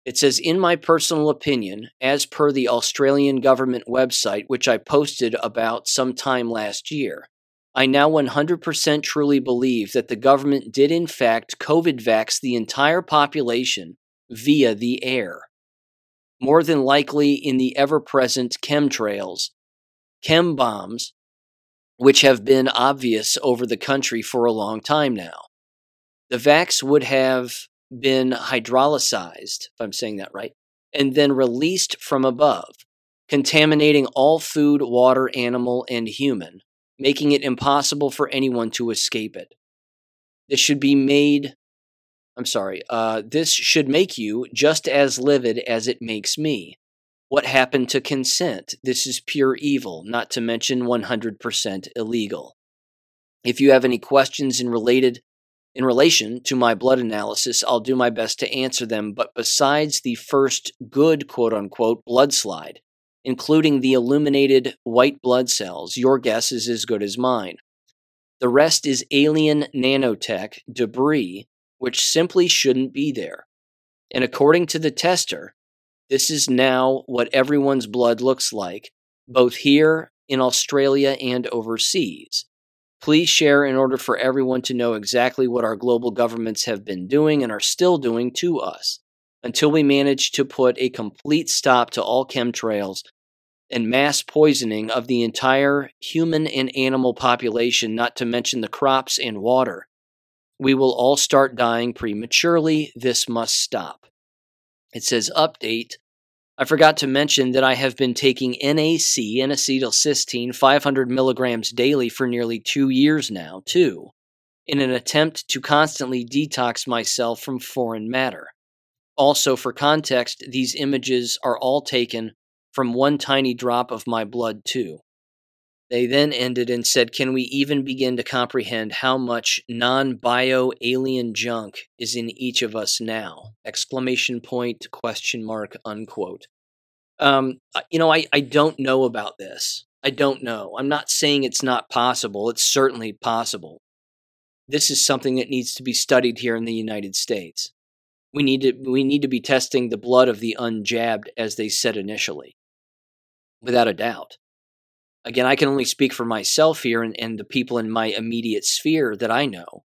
It says, In my personal opinion, as per the Australian government website, which I posted about some time last year, I now 100% truly believe that the government did in fact COVID vax the entire population via the air. More than likely in the ever present chemtrails, chem bombs, which have been obvious over the country for a long time now. The vax would have been hydrolyzed, if I'm saying that right, and then released from above, contaminating all food, water, animal, and human, making it impossible for anyone to escape it. This should be made, I'm sorry, uh, this should make you just as livid as it makes me. What happened to consent? This is pure evil, not to mention 100% illegal. If you have any questions in related in relation to my blood analysis, I'll do my best to answer them, but besides the first good quote unquote blood slide, including the illuminated white blood cells, your guess is as good as mine. The rest is alien nanotech debris, which simply shouldn't be there. And according to the tester, this is now what everyone's blood looks like, both here in Australia and overseas. Please share in order for everyone to know exactly what our global governments have been doing and are still doing to us until we manage to put a complete stop to all chemtrails and mass poisoning of the entire human and animal population, not to mention the crops and water. We will all start dying prematurely. This must stop. It says update. I forgot to mention that I have been taking NAC and acetylcysteine 500 milligrams daily for nearly two years now, too, in an attempt to constantly detox myself from foreign matter. Also, for context, these images are all taken from one tiny drop of my blood, too. They then ended and said, Can we even begin to comprehend how much non bio alien junk is in each of us now? Exclamation point, question mark, unquote. Um, you know, I, I don't know about this. I don't know. I'm not saying it's not possible. It's certainly possible. This is something that needs to be studied here in the United States. We need to we need to be testing the blood of the unjabbed, as they said initially, without a doubt again, I can only speak for myself here and, and the people in my immediate sphere that I know.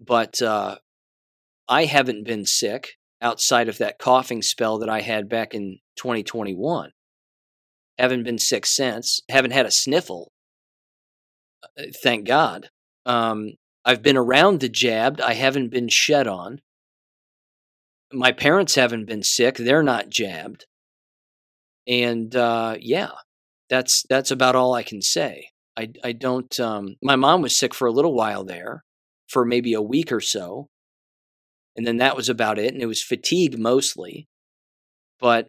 But uh, I haven't been sick outside of that coughing spell that I had back in 2021. Haven't been sick since. Haven't had a sniffle. Uh, thank God. Um, I've been around the jabbed. I haven't been shed on. My parents haven't been sick. They're not jabbed. And uh, yeah, that's that's about all I can say. I I don't. Um, my mom was sick for a little while there, for maybe a week or so, and then that was about it. And it was fatigue mostly. But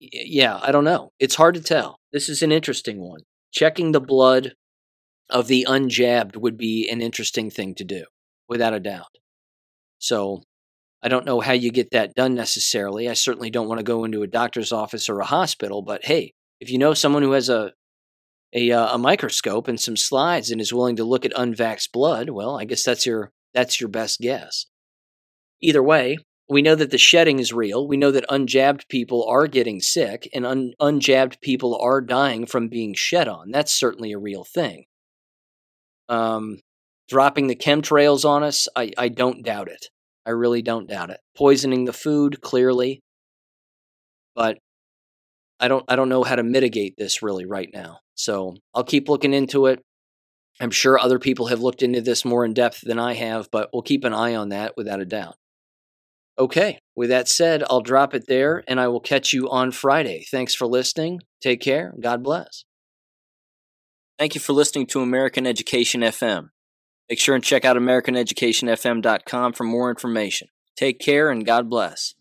yeah, I don't know. It's hard to tell. This is an interesting one. Checking the blood of the unjabbed would be an interesting thing to do, without a doubt. So I don't know how you get that done necessarily. I certainly don't want to go into a doctor's office or a hospital, but hey, if you know someone who has a a, uh, a microscope and some slides and is willing to look at unvaxxed blood, well, I guess that's your that's your best guess. Either way, we know that the shedding is real. We know that unjabbed people are getting sick and un- unjabbed people are dying from being shed on. That's certainly a real thing. Um, dropping the chemtrails on us, I, I don't doubt it. I really don't doubt it. Poisoning the food, clearly. But I don't I don't know how to mitigate this really right now. So I'll keep looking into it. I'm sure other people have looked into this more in depth than I have, but we'll keep an eye on that without a doubt. Okay, with that said, I'll drop it there and I will catch you on Friday. Thanks for listening. Take care. God bless. Thank you for listening to American Education FM. Make sure and check out AmericanEducationFM.com for more information. Take care and God bless.